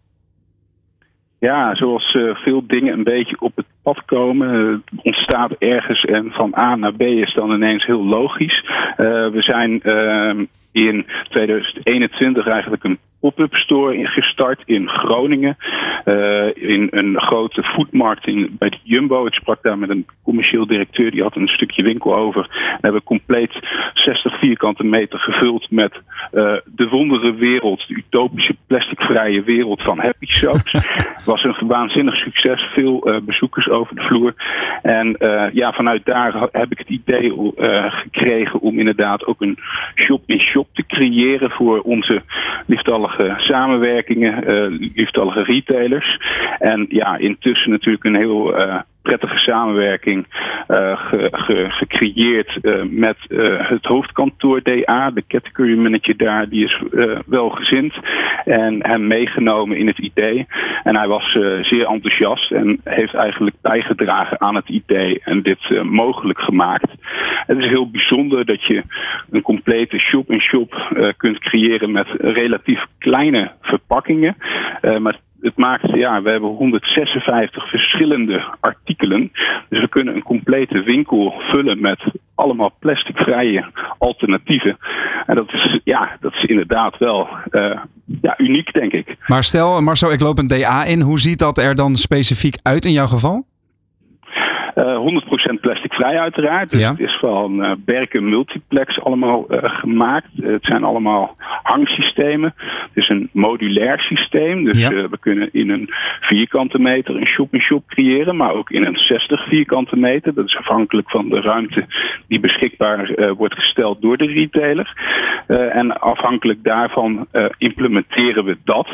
Ja, zoals uh, veel dingen een beetje op het pad komen. Het ontstaat ergens en van A naar B is dan ineens heel logisch. we zijn ehm, in 2021 eigenlijk een pop-up store gestart in Groningen. Uh, in een grote foodmarkt in, bij de Jumbo. Ik sprak daar met een commercieel directeur, die had een stukje winkel over. We hebben compleet 60 vierkante meter gevuld met uh, de wondere wereld, de utopische plasticvrije wereld van Happy Soaps. Het was een waanzinnig succes, veel uh, bezoekers over de vloer. En ja, vanuit daar heb ik het idee gekregen om inderdaad ook een shop-in-shop te creëren voor onze liefdallige samenwerkingen, uh, lieftallige retailers. En ja, intussen natuurlijk een heel prettige samenwerking ge, gecreëerd uh, met uh, het hoofdkantoor DA. De category manager daar, die is welgezind en hem meegenomen in het idee. En hij was zeer enthousiast en heeft eigenlijk bijgedragen aan het idee en dit mogelijk gemaakt. Het is heel bijzonder dat je een complete shop-in-shop -shop, kunt creëren met relatief kleine verpakkingen. maar het maakt, ja, we hebben 156 verschillende artikelen. Dus we kunnen een complete winkel vullen met allemaal plasticvrije alternatieven. En dat is, ja, dat is inderdaad wel uh, ja, uniek, denk ik. Maar stel, Marcel, ik loop een DA in. Hoe ziet dat er dan specifiek uit in jouw geval? Uh, 100% plasticvrij uiteraard. Dus ja. het is van uh, Berken Multiplex allemaal uh, gemaakt. het zijn allemaal hangsystemen. Het is een modulair systeem. Dus Ja. we kunnen in een vierkante meter een shop-in-shop creëren. Maar ook in een 60 vierkante meter. Dat is afhankelijk van de ruimte die beschikbaar eh, wordt gesteld door de retailer. Eh, en afhankelijk daarvan eh, implementeren we dat.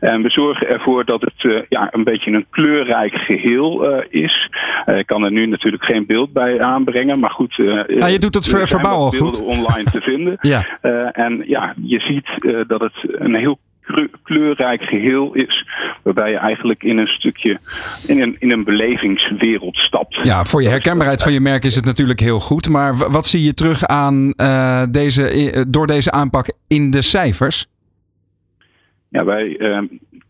En we zorgen ervoor dat het eh, ja, een beetje een kleurrijk geheel eh, is. Eh, ik kan er nu natuurlijk geen beeld bij aanbrengen. Maar goed, Nou, je doet het er ver- verbaal al goed. online te vinden. Ja. Eh, en ja, je ziet eh, dat het een heel kleur- kleurrijk geheel is. Waarbij je eigenlijk in een stukje, in een, in een belevingswereld stapt. Ja, voor je herkenbaarheid van je merk is het natuurlijk heel goed. Maar wat zie je terug aan deze, door deze aanpak in de cijfers? Ja, wij,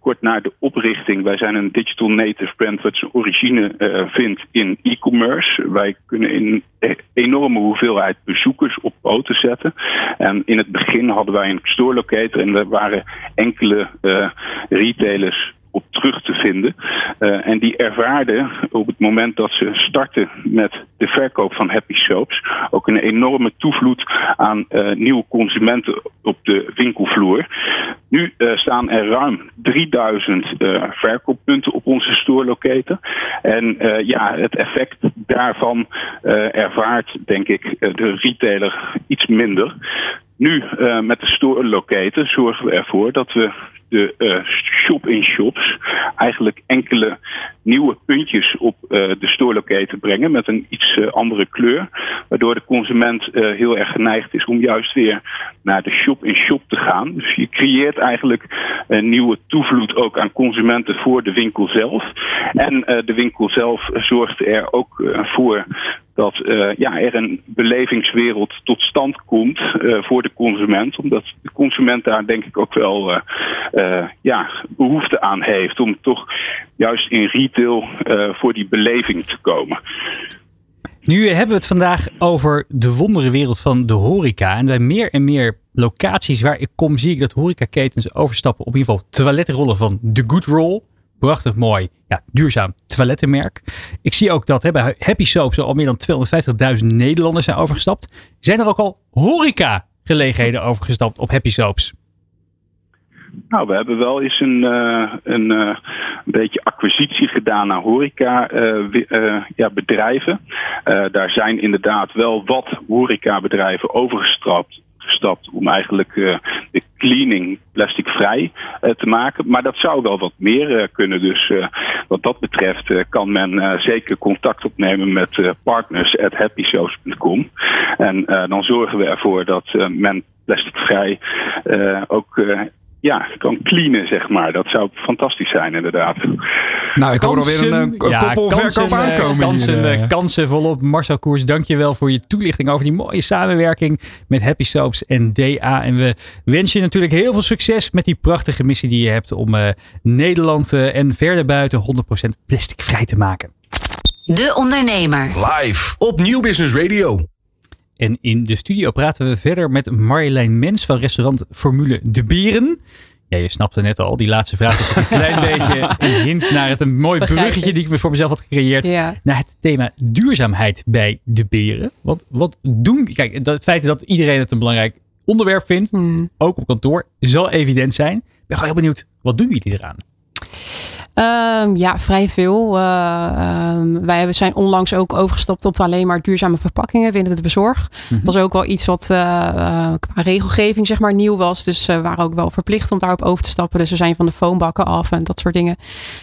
kort na de oprichting, wij zijn een digital native brand wat zijn origine eh, vindt in e-commerce. Wij kunnen in e- enorme hoeveelheid bezoekers op poten zetten. En in het begin hadden wij een store locator en er waren enkele eh, retailers op terug te vinden. Eh, en die ervaarden op het moment dat ze starten met de verkoop van Happy Soaps ook een enorme toevloed aan eh, nieuwe consumenten op de winkelvloer. Nu eh, staan er ruim 3000 eh, verkooppunten op onze store locator. En ja, het effect daarvan ervaart, denk ik, de retailer iets minder. Nu, eh, met de store locator, zorgen we ervoor dat we de eh, shop-in-shops eigenlijk enkele nieuwe puntjes op eh, de stoorlocator brengen met een iets andere kleur. Waardoor de consument heel erg geneigd is om juist weer naar de shop-in-shop te gaan. Dus je creëert eigenlijk een nieuwe toevloed ook aan consumenten voor de winkel zelf. En de winkel zelf zorgt er ook voor dat eh, ja, er een belevingswereld tot stand komt eh, voor de consument. Omdat de consument daar denk ik ook wel eh, ja, behoefte aan heeft. Om toch juist in retail voor die beleving te komen. Nu hebben we het vandaag over de wonderenwereld van de horeca. En bij meer en meer locaties waar ik kom, zie ik dat horecaketens overstappen op in ieder geval toiletrollen van The Good Roll. Prachtig mooi, ja, duurzaam toilettenmerk. Ik zie ook dat hè, bij Happy Soaps al meer dan 250.000 Nederlanders zijn overgestapt. Zijn er ook al horeca gelegenheden overgestapt op Happy Soaps? Nou, we hebben wel eens een, eh, een, eh, een beetje acquisitie gedaan naar horeca eh, wi- eh, ja, daar zijn inderdaad wel wat horecabedrijven overgestapt gestapt om eigenlijk eh, de cleaning plasticvrij eh, te maken. Maar dat zou wel wat meer eh, kunnen. Dus wat dat betreft kan men zeker contact opnemen met partners at happyshows.com. En dan zorgen we ervoor dat men plasticvrij ook ja, kan cleanen, zeg maar. Dat zou fantastisch zijn, inderdaad. Nou, ik hoor alweer een uh, ja, koppelverkoop kansen, eh, aankomen. Kansen, hier, eh. eh, kansen volop. Marcel Koers, dankjewel voor je toelichting over die mooie samenwerking met Happy Soaps en DA. En we wensen je natuurlijk heel veel succes met die prachtige missie die je hebt om eh, Nederland eh, en verder buiten 100% plasticvrij te maken. De Ondernemer. Live op Nieuw Business Radio. En in de studio praten we verder met Marjolein Mens van restaurant Formule De Bieren. Ja, je snapte net al, die laatste vraag is een klein beetje een hint naar het een mooi Begrijp bruggetje ik. die ik voor mezelf had gecreëerd. Ja. Naar het thema duurzaamheid bij de beren. Want wat doen, kijk, dat, het feit dat iedereen het een belangrijk onderwerp vindt, Hmm. ook op kantoor, zal evident zijn. Ik ben gewoon heel benieuwd, wat doen jullie eraan? Ehm, ja, vrij veel. Eh, ehm, wij zijn onlangs ook overgestapt op alleen maar duurzame verpakkingen binnen de bezorg. Mhm. was ook wel iets wat eh, eh, qua regelgeving zeg maar nieuw was. Dus we waren ook wel verplicht om daarop over te stappen. Dus we zijn van de foambakken af en dat soort dingen.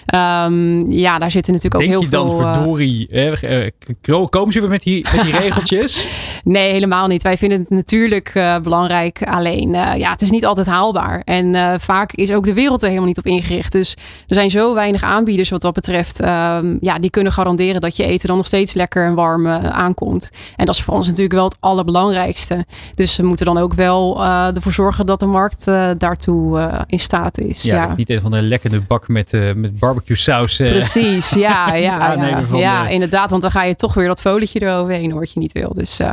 Ehm, ja, daar zitten natuurlijk Denk ook je heel dan, veel... eh, verdorie, eh, eh, k- komen ze weer met die, met die regeltjes? Nee, helemaal niet. Wij vinden het natuurlijk eh, belangrijk. Alleen, eh, ja, het is niet altijd haalbaar. En eh, vaak is ook de wereld er helemaal niet op ingericht. Dus er zijn zo weinig aanbieders wat dat betreft. Ehm, ja, die kunnen garanderen dat je eten dan nog steeds lekker en warm eh, aankomt. En dat is voor ons natuurlijk wel het allerbelangrijkste. Dus we moeten dan ook wel eh, ervoor zorgen dat de markt eh, daartoe eh, in staat is. Ja, niet een van de lekkere bak met, eh, met barbecue saus. eh, Precies, ja, ja, ja, ja de- inderdaad. Want dan ga je toch weer dat folietje eroverheen, wat je niet wil. Dus eh,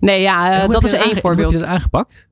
nee, ja, dat is één voorbeeld. Hoe heb je dat aangepakt?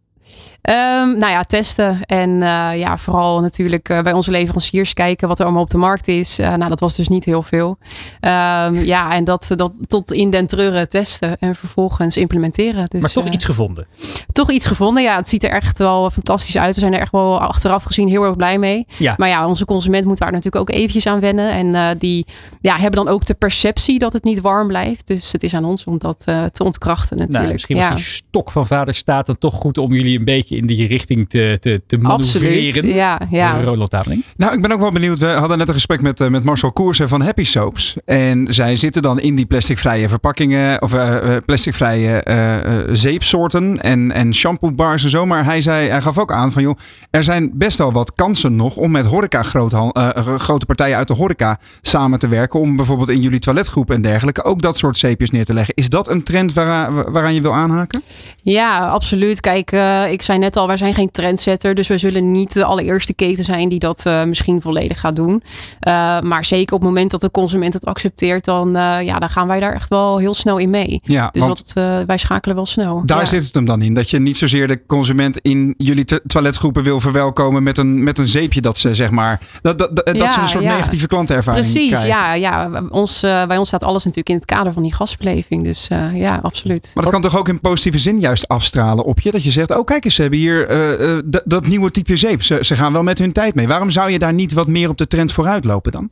Ehm, nou ja, testen. En eh, ja, vooral natuurlijk eh, bij onze leveranciers kijken wat er allemaal op de markt is. Eh, nou, dat was dus niet heel veel. Ehm, ja, en dat, dat tot in den treuren testen en vervolgens implementeren. Dus, maar toch iets gevonden. toch iets gevonden. Ja, het ziet er echt wel fantastisch uit. We zijn er echt wel achteraf gezien heel erg blij mee. Ja. Maar ja, onze consument moet daar natuurlijk ook eventjes aan wennen. En die ja, hebben dan ook de perceptie dat het niet warm blijft. Dus het is aan ons om dat te ontkrachten natuurlijk. Nou, misschien was ja. die stok van vader staat dan toch goed om jullie een beetje in die richting te, te, te manoeuvreren. Absoluut, ja, ja. Roland Tameling. Nou, ik ben ook wel benieuwd. We hadden net een gesprek met, eh, met Marcel Koersen van Happy Soaps. En zij zitten dan in die plasticvrije verpakkingen, of eh, eh, plasticvrije eh, eh, zeepsoorten en, en shampoo bars en zo. Maar hij, zei, hij gaf ook aan van, joh, er zijn best wel wat kansen nog om met horeca groothan- eh, grote partijen uit de horeca samen te werken. Om bijvoorbeeld in jullie toiletgroep en dergelijke ook dat soort zeepjes neer te leggen. Is dat een trend waaraan, waaraan je wil aanhaken? Ja, absoluut. Kijk, eh, ik zei net al, wij zijn geen trendsetter. Dus we zullen niet de allereerste keten zijn die dat eh, misschien volledig gaat doen. Eh, maar zeker op het moment dat de consument het accepteert, dan, eh, ja, dan gaan wij daar echt wel heel snel in mee. Ja, dus wat, wij schakelen wel snel. Daar ja. zit het hem dan in. Dat je niet zozeer de consument in jullie to- toiletgroepen wil verwelkomen met een, met een zeepje dat ze zeg maar. Dat, dat, dat, dat Ja, ze een soort ja. negatieve klantenervaring Precies, krijgen. ja. ja. Ons, bij ons staat alles natuurlijk in het kader van die gastbeleving. Dus ja, absoluut. Maar dat kan toch ook in positieve zin juist afstralen op je? Dat je zegt, oh kijk eens, hebben hier eh, eh, dat nieuwe type zeep. Ze, ze gaan wel met hun tijd mee. Waarom zou je daar niet wat meer op de trend vooruit lopen dan?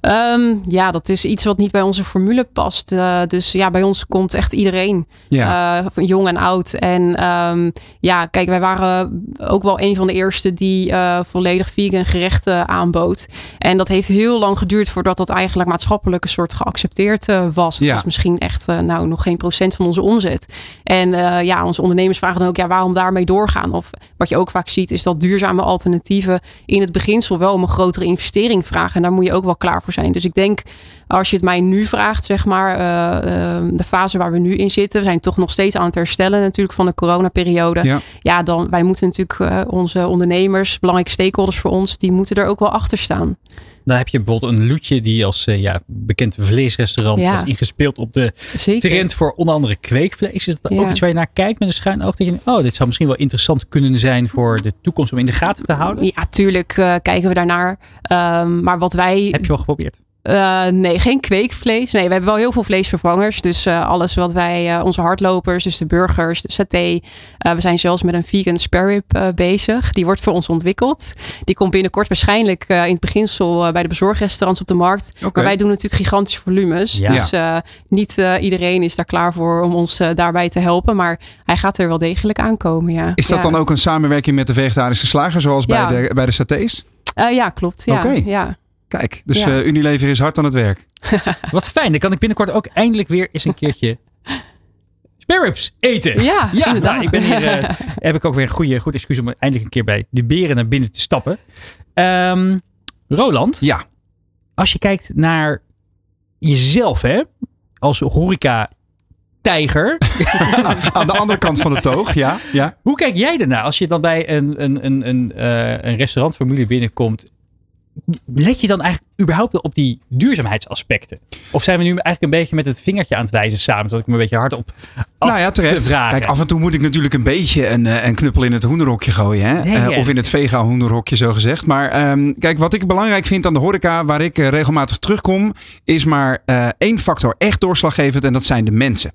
Ehm, ja, dat is iets wat niet bij onze formule past. Eh, dus ja, bij ons komt echt iedereen. Ja. Jong en oud. En ehm, ja, kijk, wij waren ook wel een van de eerste die volledig vegan gerechten aanbood. En dat heeft heel lang geduurd voordat dat eigenlijk maatschappelijk een soort geaccepteerd was. Dat Ja. was misschien echt nou, nog geen procent van onze omzet. En ja, onze ondernemers vragen dan ook, ja, waarom daarmee doorgaan? Of wat je ook vaak ziet, is dat duurzame alternatieven in het beginsel wel om een grotere investering vragen. En daar moet je ook wel klaar voor zijn. Dus ik denk, als je het mij nu vraagt, zeg maar, eh, eh, de fase waar we nu in zitten, we zijn toch nog steeds aan het herstellen natuurlijk van de coronaperiode. Ja. Ja, dan wij moeten natuurlijk eh, onze ondernemers, belangrijke stakeholders voor ons, die moeten er ook wel achter staan. Dan heb je bijvoorbeeld een Loetje die als eh, ja, bekend vleesrestaurant Ja. was ingespeeld op de Zeker. trend voor onder andere kweekvlees. Is dat Ja. ook iets waar je naar kijkt met een schuin oog? Dat je denkt, oh, dit zou misschien wel interessant kunnen zijn voor de toekomst om in de gaten te houden? Ja, tuurlijk eh, kijken we daarnaar. Ehm, maar wat wij. Heb je wel geprobeerd? Eh, nee, geen kweekvlees. Nee, we hebben wel heel veel vleesvervangers. Dus eh, alles wat wij, eh, onze hardlopers, dus de burgers, de saté. eh, we zijn zelfs met een vegan spare rib eh, bezig. Die wordt voor ons ontwikkeld. Die komt binnenkort waarschijnlijk eh, in het beginsel eh, bij de bezorgrestaurants op de markt. Maar wij doen natuurlijk gigantische volumes. Ja. Dus eh, niet eh, iedereen is daar klaar voor om ons daarbij te helpen. Maar hij gaat er wel degelijk aankomen, ja. Is dat Ja. dan ook een samenwerking met de vegetarische slager, zoals Ja. bij, de, bij de satés? Eh, ja, klopt. Ja, Oké. ja. Kijk, dus Ja. eh, Unilever is hard aan het werk. Wat fijn, dan kan ik binnenkort ook eindelijk weer eens een keertje spare ribs eten. Ja, inderdaad. nou, ik ben hier, eh, heb ik ook weer een goede, goed excuus om eindelijk een keer bij de beren naar binnen te stappen. Ehm, Roland. Ja. Als je kijkt naar jezelf, hè, als horeca tijger. Aan de andere kant van de toog, ja. ja. Hoe kijk jij ernaar als je dan bij een, een, een, een, eh, een restaurantformule binnenkomt? Let je dan eigenlijk überhaupt op die duurzaamheidsaspecten? Of zijn we nu eigenlijk een beetje met het vingertje aan het wijzen samen, zodat ik me een beetje hard op af Nou ja, te terecht. Kijk, af en toe moet ik natuurlijk een beetje een, eh, een knuppel in het hoenderhokje gooien. Hè? Nee, Eh, of in het vega hoenderhokje, zo gezegd. Maar ehm, kijk, wat ik belangrijk vind aan de horeca, waar ik eh, regelmatig terugkom, is maar één factor echt doorslaggevend en dat zijn de mensen.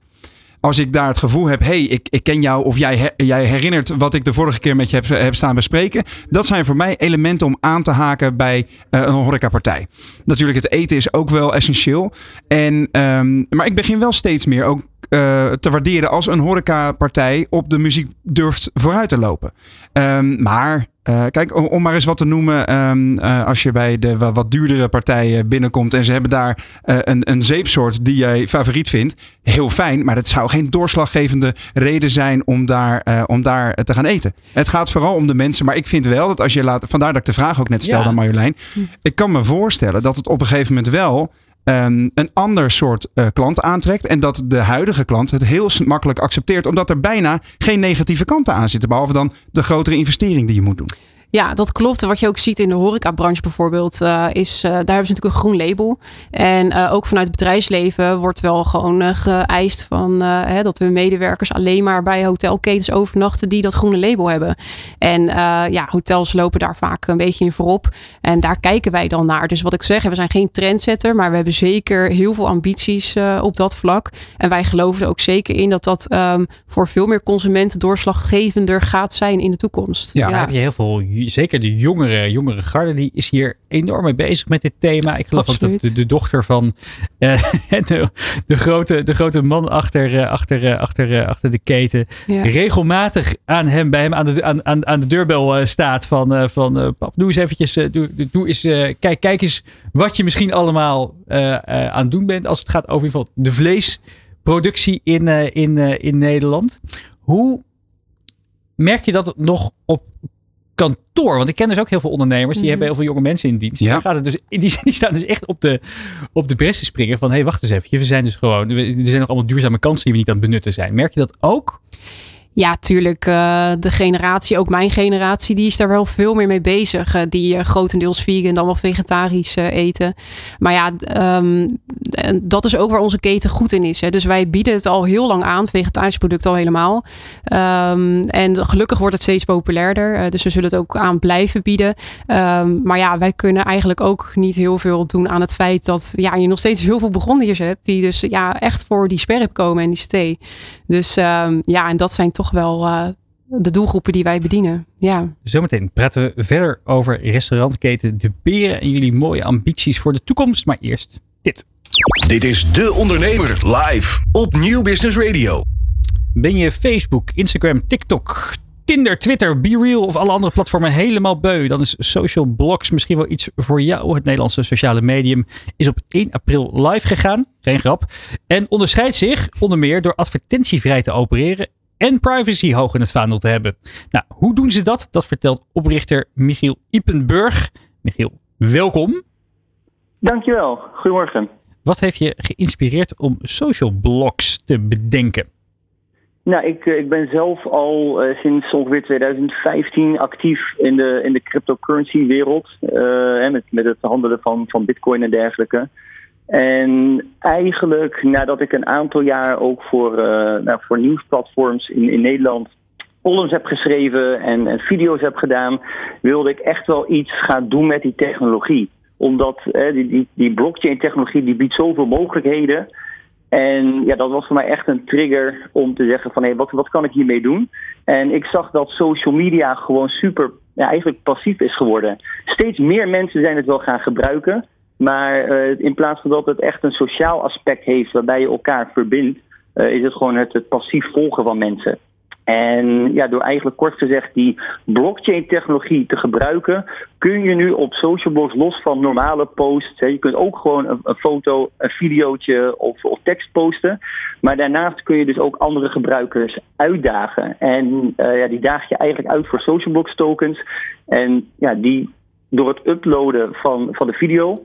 Als ik daar het gevoel heb, hey, ik, ik ken jou of jij, jij herinnert wat ik de vorige keer met je heb, heb staan bespreken. Dat zijn voor mij elementen om aan te haken bij eh, een horecapartij. Natuurlijk, het eten is ook wel essentieel. En, ehm, maar ik begin wel steeds meer ook eh, te waarderen als een horecapartij op de muziek durft vooruit te lopen. Ehm, maar eh, kijk, om, om maar eens wat te noemen. ehm, eh, als je bij de wa- wat duurdere partijen binnenkomt en ze hebben daar een, een zeepsoort die jij favoriet vindt. Heel fijn, maar dat zou geen doorslaggevende reden zijn om daar, om daar te gaan eten. Het gaat vooral om de mensen. Maar ik vind wel dat als je laat. Vandaar dat ik de vraag ook net stelde Ja. aan Marjolein. Ik kan me voorstellen dat het op een gegeven moment wel ehm, een ander soort eh, klant aantrekt. En dat de huidige klant het heel makkelijk accepteert. Omdat er bijna geen negatieve kanten aan zitten. Behalve dan de grotere investering die je moet doen. Ja, dat klopt. Wat je ook ziet in de horecabranche bijvoorbeeld, eh, is eh, daar hebben ze natuurlijk een groen label. En eh, ook vanuit het bedrijfsleven wordt wel gewoon geëist van hè, dat hun medewerkers alleen maar bij hotelketens overnachten die dat groene label hebben. En ja, hotels lopen daar vaak een beetje in voorop. En daar kijken wij dan naar. Dus wat ik zeg, we zijn geen trendsetter, maar we hebben zeker heel veel ambities op dat vlak. En wij geloven er ook zeker in dat dat ehm, voor veel meer consumenten doorslaggevender gaat zijn in de toekomst. Ja, daar heb je heel veel, zeker de jongere, jongere garde, die is hier enorm mee bezig met dit thema. Ik geloof dat de, de dochter van eh, de, de, grote, de grote man achter, eh, achter, eh, achter, achter de keten Ja. regelmatig aan hem, bij hem aan de, aan, aan, aan de deurbel staat van, van pap, doe eens eventjes, doe, doe- eens, kijk, kijk eens wat je misschien allemaal aan het doen bent als het gaat over de vleesproductie in, in, in Nederland. Hoe merk je dat nog op kantoor? Want ik ken dus ook heel veel ondernemers. Die Mhm. hebben heel veel jonge mensen in dienst. Ja. Gaat het dus, die, die staan dus echt op de, op de bres te springen. Van, hé, hey, wacht eens even. We zijn dus gewoon... we- Er zijn nog allemaal duurzame kansen die we niet aan het benutten zijn. Merk je dat ook? Ja, tuurlijk. eh, de generatie, ook mijn generatie, die is daar wel veel meer mee bezig. eh, die eh, grotendeels vegan, dan wel vegetarisch eten. Maar ja, ehm, dat is ook waar onze keten goed in is. Hè. Dus wij bieden het al heel lang aan, vegetarische producten al helemaal. Ehm, en gelukkig wordt het steeds populairder. dus we zullen het ook aan blijven bieden. Ehm, maar ja, wij kunnen eigenlijk ook niet heel veel doen aan het feit dat ja, je nog steeds heel veel begonniers hebt. Die dus ja, echt voor die sperp komen en die thee. Dus ja, en dat zijn toch wel eh, de doelgroepen die wij bedienen. Ja. Zometeen praten we verder over restaurantketen De Beren en jullie mooie ambities voor de toekomst. Maar eerst dit. Dit is De Ondernemer live op Nieuw Business Radio. Ben je Facebook, Instagram, TikTok, Tinder, Twitter, BeReal of alle andere platformen helemaal beu? Dan is Social Blogs misschien wel iets voor jou. Het Nederlandse sociale medium is op 1 april live gegaan. Geen grap. En onderscheidt zich onder meer door advertentievrij te opereren en privacy hoog in het vaandel te hebben. Nou, hoe doen ze dat? Dat vertelt oprichter Michiel Ipenburg. Michiel, welkom. Dankjewel. Goedemorgen. Wat heeft je geïnspireerd om social blogs te bedenken? Nou, ik, eh, ik ben zelf al uh, sinds ongeveer 2015 actief in de, in de cryptocurrency wereld. Uh, met, met het handelen van, van bitcoin en dergelijke. En eigenlijk nadat ik een aantal jaar ook voor, uh, nou, voor nieuwsplatforms in, in Nederland columns heb geschreven en, en, video's heb gedaan, wilde ik echt wel iets gaan doen met die technologie. Omdat eh, die, die, die blockchain-technologie die biedt zoveel mogelijkheden. En ja, dat was voor mij echt een trigger om te zeggen van hé, hey, wat, wat kan ik hiermee doen? En ik zag dat social media gewoon super, ja, eigenlijk passief is geworden. Steeds meer mensen zijn het wel gaan gebruiken. Maar uh, in plaats van dat het echt een sociaal aspect heeft waarbij je elkaar verbindt, uh, is het gewoon het, passief volgen van mensen. En ja, door eigenlijk kort gezegd die blockchain-technologie te gebruiken, kun je nu op social blogs los van normale posts. Je kunt ook gewoon een, foto, een videootje of, of, tekst posten. Maar daarnaast kun je dus ook andere gebruikers uitdagen. En uh, ja, die daag je eigenlijk uit voor social blogs tokens. En ja, die door het uploaden van, van de video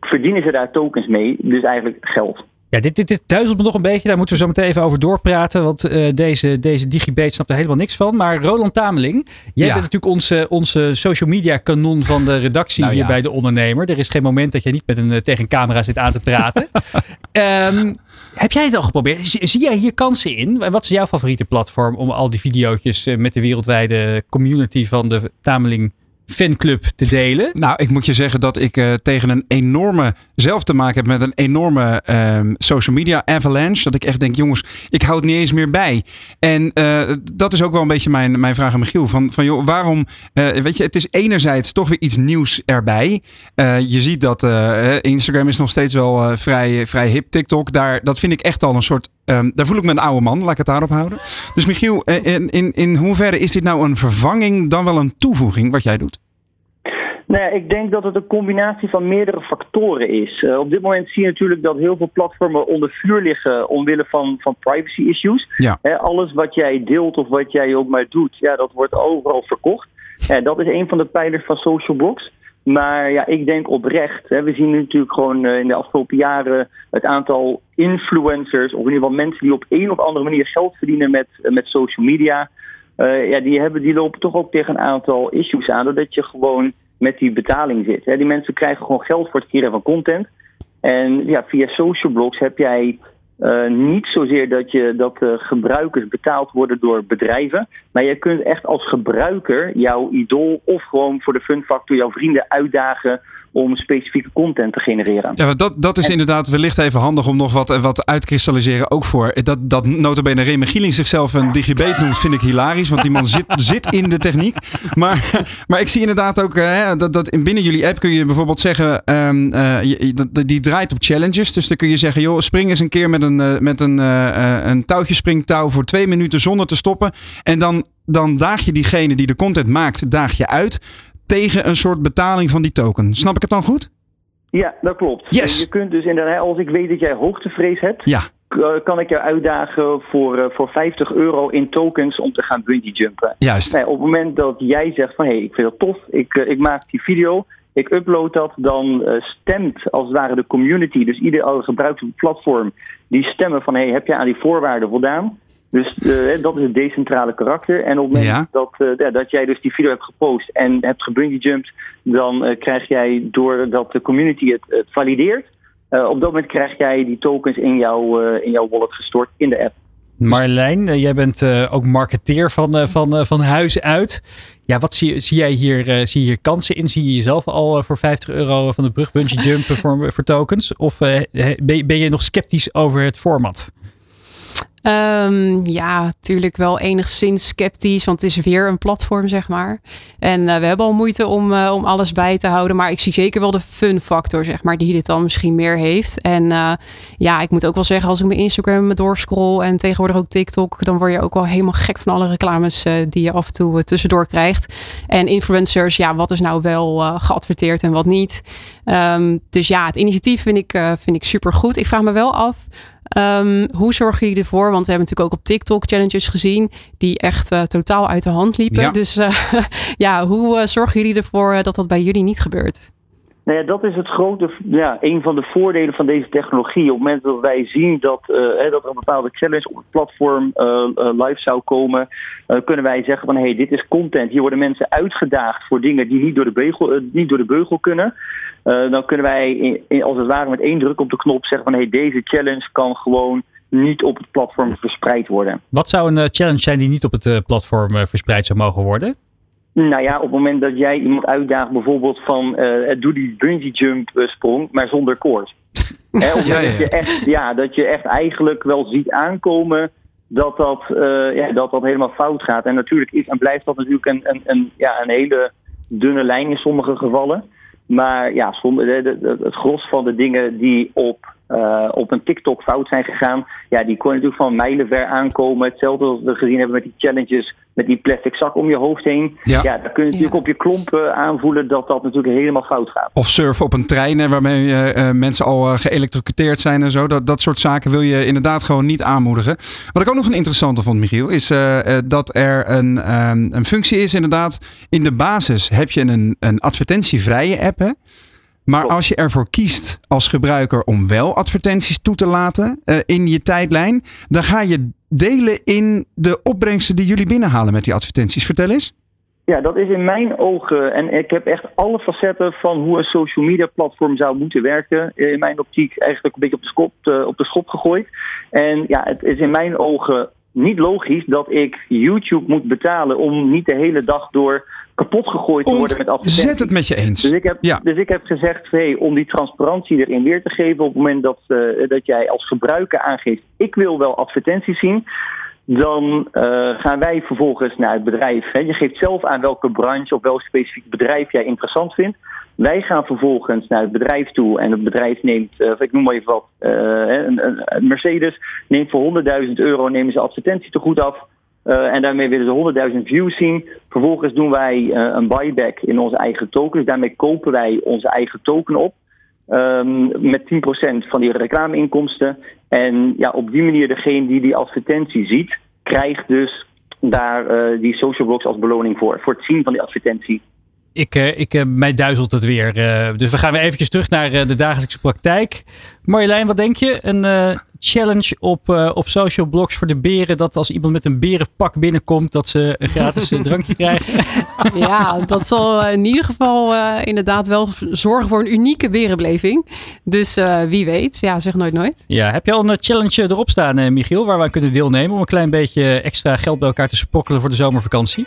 verdienen ze daar tokens mee, dus eigenlijk geld. Ja, dit, dit, dit duizelt me nog een beetje. Daar moeten we zo meteen even over doorpraten. Want uh, deze, deze snapt er helemaal niks van. Maar Roland Tameling, jij ja. bent natuurlijk onze, onze social media kanon van de redactie nou, hier ja. bij De Ondernemer. Er is geen moment dat je niet met een, tegen een camera zit aan te praten. um, heb jij het al geprobeerd? Zie, zie jij hier kansen in? Wat is jouw favoriete platform om al die video's met de wereldwijde community van de Tameling fanclub te delen? Nou, ik moet je zeggen dat ik uh, tegen een enorme, zelf te maken heb met een enorme um, social media avalanche. Dat ik echt denk, jongens, ik hou het niet eens meer bij. En uh, dat is ook wel een beetje mijn, mijn vraag aan Michiel. Van, van joh, waarom, uh, weet je, het is enerzijds toch weer iets nieuws erbij. je ziet dat Instagram is nog steeds wel vrij, vrij hip. TikTok, daar, dat vind ik echt al een soort Um, daar voel ik me een oude man, laat ik het daarop houden. Dus Michiel, in, in, in hoeverre is dit nou een vervanging dan wel een toevoeging wat jij doet? Nou, ik denk dat het een combinatie van meerdere factoren is. Uh, op dit moment zie je natuurlijk dat heel veel platformen onder vuur liggen omwille van, van privacy issues. Ja. He, alles wat jij deelt of wat jij ook maar doet, ja, dat wordt overal verkocht. En dat is een van de pijlers van social blogs. Maar ja, ik denk oprecht. Hè, we zien natuurlijk gewoon uh, in de afgelopen jaren het aantal influencers, of in ieder geval mensen die op een of andere manier geld verdienen met, uh, met social media. Ja, die, hebben, die lopen toch ook tegen een aantal issues aan, doordat je gewoon met die betaling zit. Hè. Die mensen krijgen gewoon geld voor het creëren van content. En ja, via social blogs heb jij uh, niet zozeer dat, je, dat uh, gebruikers betaald worden door bedrijven. Maar je kunt echt als gebruiker jouw idool of gewoon voor de fun factor jouw vrienden uitdagen om specifieke content te genereren. Ja, dat, dat is en, inderdaad wellicht even handig om nog wat, wat uitkristalliseren ook voor. Dat, dat notabene Remy Gieling zichzelf een digibate noemt, vind ik hilarisch. Want die man zit, zit in de techniek. Maar, maar ik zie inderdaad ook hè, dat, dat binnen jullie app kun je bijvoorbeeld zeggen... Um, uh, je, die draait op challenges. Dus dan kun je zeggen, joh, spring eens een keer met een, uh, met een, uh, een touwtje springtouw voor twee minuten zonder te stoppen. En dan, dan daag je diegene die de content maakt, daag je uit tegen een soort betaling van die token. Snap ik het dan goed? Ja, dat klopt. Yes. Je kunt dus inderdaad, als ik weet dat jij hoogtevrees hebt, ja. kan ik jou uitdagen voor, uh, voor 50 euro in tokens om te gaan bungee jumpen. Juist. Nee, op het moment dat jij zegt van hé, hey, ik vind dat tof, ik, uh, ik maak die video, ik upload dat, dan stemt als het ware de community, dus ieder gebruikt een platform, die stemmen van hé, hey, heb jij aan die voorwaarden voldaan? Dus uh, dat is het decentrale karakter. En op het moment ja. dat, uh, ja, dat jij dus die video hebt gepost en hebt gebungee-jumped, dan uh, krijg jij, doordat de community het, het valideert, op dat moment krijg jij die tokens in, jou, in jouw wallet gestort in de app. Marlijn, jij bent ook marketeer van, van, van huis uit. Ja, wat zie, zie jij hier, zie je hier kansen in? Zie je jezelf al voor 50 euro van de brug bungee jumpen voor, voor tokens? Of ben, ben je nog sceptisch over het format? Ehm, ja, natuurlijk wel enigszins sceptisch, want het is weer een platform, zeg maar. En uh, we hebben al moeite om, uh, om alles bij te houden, maar ik zie zeker wel de fun factor, zeg maar, die dit dan misschien meer heeft. En uh, ja, ik moet ook wel zeggen, als ik mijn Instagram doorscroll en tegenwoordig ook TikTok, dan word je ook wel helemaal gek van alle reclames die je af en toe tussendoor krijgt. En influencers, ja, wat is nou wel geadverteerd en wat niet. Um, dus ja, het initiatief vind ik, vind ik super goed. Ik vraag me wel af. Um, hoe zorgen jullie ervoor? Want we hebben natuurlijk ook op TikTok challenges gezien die echt uh, totaal uit de hand liepen. Ja. Dus uh, ja, hoe uh, zorgen jullie ervoor dat dat bij jullie niet gebeurt? Nou ja, dat is het grote, ja, een van de voordelen van deze technologie. Op het moment dat wij zien dat, uh, dat er een bepaalde challenge op het platform uh, uh, live zou komen, kunnen wij zeggen van hé, hey, dit is content. Hier worden mensen uitgedaagd voor dingen die niet door de beugel, niet door de beugel kunnen. dan kunnen wij in, in, als het ware met één druk op de knop zeggen van hé, hey, deze challenge kan gewoon niet op het platform verspreid worden. Wat zou een challenge zijn die niet op het platform verspreid zou mogen worden? Nou ja, op het moment dat jij iemand uitdaagt, bijvoorbeeld van uh, doe die bungee jump sprong, maar zonder koord. Ja, ja. Dat, je echt, ja, dat je echt eigenlijk wel ziet aankomen dat dat, uh, ja, dat dat helemaal fout gaat. En natuurlijk is en blijft dat natuurlijk een, een, een, ja, een hele dunne lijn in sommige gevallen. Maar ja, het gros van de dingen die op, uh, op een TikTok fout zijn gegaan, ja, die kon natuurlijk van mijlenver aankomen. Hetzelfde als we gezien hebben met die challenges met die plastic zak om je hoofd heen. Ja, ja dan kun je natuurlijk ja. op je klompen aanvoelen dat dat natuurlijk helemaal fout gaat. Of surfen op een trein waarmee uh, mensen al uh, geëlektrocuteerd zijn en zo. Dat, dat soort zaken wil je inderdaad gewoon niet aanmoedigen. Wat ik ook nog een interessante vond, Michiel, is uh, dat er een, um, een functie is inderdaad. In de basis heb je een, een advertentievrije app. Hè? Maar als je ervoor kiest als gebruiker om wel advertenties toe te laten uh, in je tijdlijn, dan ga je delen in de opbrengsten die jullie binnenhalen met die advertenties. Vertel eens. Ja, dat is in mijn ogen, en ik heb echt alle facetten van hoe een social media platform zou moeten werken, in mijn optiek eigenlijk een beetje op de, schop, op de schop gegooid. En ja, het is in mijn ogen niet logisch dat ik YouTube moet betalen om niet de hele dag door kapot gegooid te worden met advertenties. Zet het met je eens. Dus ik heb, ja. dus ik heb gezegd, hey, om die transparantie erin weer te geven... op het moment dat, uh, dat jij als gebruiker aangeeft... ik wil wel advertenties zien... dan uh, gaan wij vervolgens naar het bedrijf. Hè. Je geeft zelf aan welke branche of welk specifiek bedrijf jij interessant vindt. Wij gaan vervolgens naar het bedrijf toe en het bedrijf neemt, uh, ik noem maar even wat, een, een Mercedes neemt voor 100.000 euro nemen ze advertentie te goed af... Uh, en daarmee willen ze 100.000 views zien. Vervolgens doen wij uh, een buyback in onze eigen token. Dus daarmee kopen wij onze eigen token op. Um, met 10% van die reclameinkomsten. En ja, op die manier degene die die advertentie ziet, krijgt dus daar uh, die social blogs als beloning voor. Voor het zien van die advertentie. Ik, ik, mij duizelt het weer. dus we gaan weer eventjes terug naar de dagelijkse praktijk. Marjolein, wat denk je? Een challenge op, uh, op social blogs voor de beren. Dat als iemand met een berenpak binnenkomt, dat ze een gratis drankje krijgen. Ja, dat zal in ieder geval uh, inderdaad wel zorgen voor een unieke berenbeleving. Dus wie weet, ja, zeg nooit nooit. Ja, heb je al een challenge erop staan, Michiel, waar we aan kunnen deelnemen om een klein beetje extra geld bij elkaar te sprokkelen voor de zomervakantie?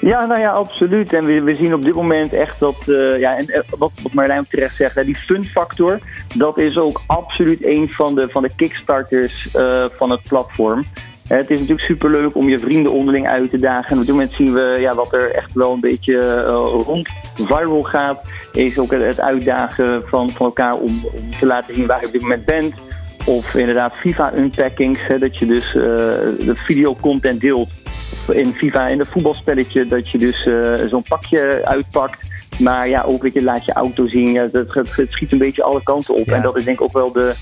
Ja, nou ja, absoluut. En we, we zien op dit moment echt dat, uh, ja, en wat, wat Marlijn terecht zegt, hè, die fun factor, dat is ook absoluut een van de, van de kickstarters uh, van het platform. Het is natuurlijk superleuk om je vrienden onderling uit te dagen. En op dit moment zien we ja, wat er echt wel een beetje rond viral gaat. Is ook het uitdagen van, van elkaar om, om te laten zien waar je op dit moment bent. Of inderdaad FIFA unpackings. Hè, dat je dus uh, de videocontent deelt in FIFA in het voetbalspelletje dat je dus uh, zo'n pakje uitpakt. Maar ja, ook weet je, laat je auto zien. Ja, het, het, het schiet een beetje alle kanten op. Ja. En dat is denk ik ook wel de,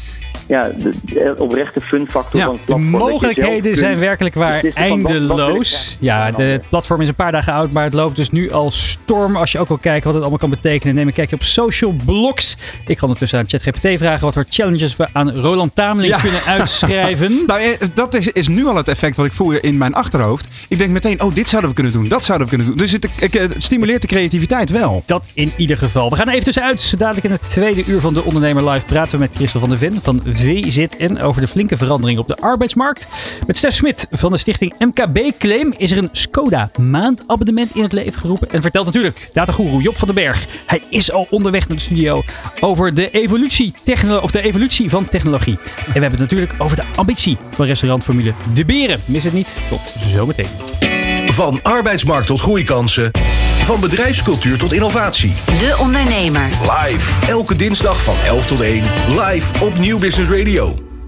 ja, de, de oprechte fun factor ja, van het platform. De mogelijkheden zijn werkelijk waar eindeloos. Ja, de, het platform is een paar dagen oud, maar het loopt dus nu al storm. Als je ook wil kijken wat het allemaal kan betekenen, neem een kijkje op social blogs. Ik kan ondertussen aan ChatGPT vragen wat voor challenges we aan Roland Tameling ja. kunnen uitschrijven. nou, dat is, is nu al het effect wat ik voel in mijn achterhoofd. Ik denk meteen, oh, dit zouden we kunnen doen, dat zouden we kunnen doen. Dus het, het stimuleert de creativiteit wel. Dat in ieder geval. We gaan even tussenuit. Dadelijk in het tweede uur van de Ondernemer Live praten we met Christel van der Ven van VZN over de flinke verandering op de arbeidsmarkt. Met Stef Smit van de stichting MKB Claim is er een Skoda maandabonnement in het leven geroepen. En vertelt natuurlijk datagoeroe Job van den Berg. Hij is al onderweg naar de studio over de evolutie, techno- of de evolutie van technologie. En we hebben het natuurlijk over de ambitie van restaurantformule De Beren. Mis het niet. Tot zometeen. Van arbeidsmarkt tot groeikansen. Van bedrijfscultuur tot innovatie. De Ondernemer. Live. Elke dinsdag van 11 tot 1. Live op Nieuw Business Radio.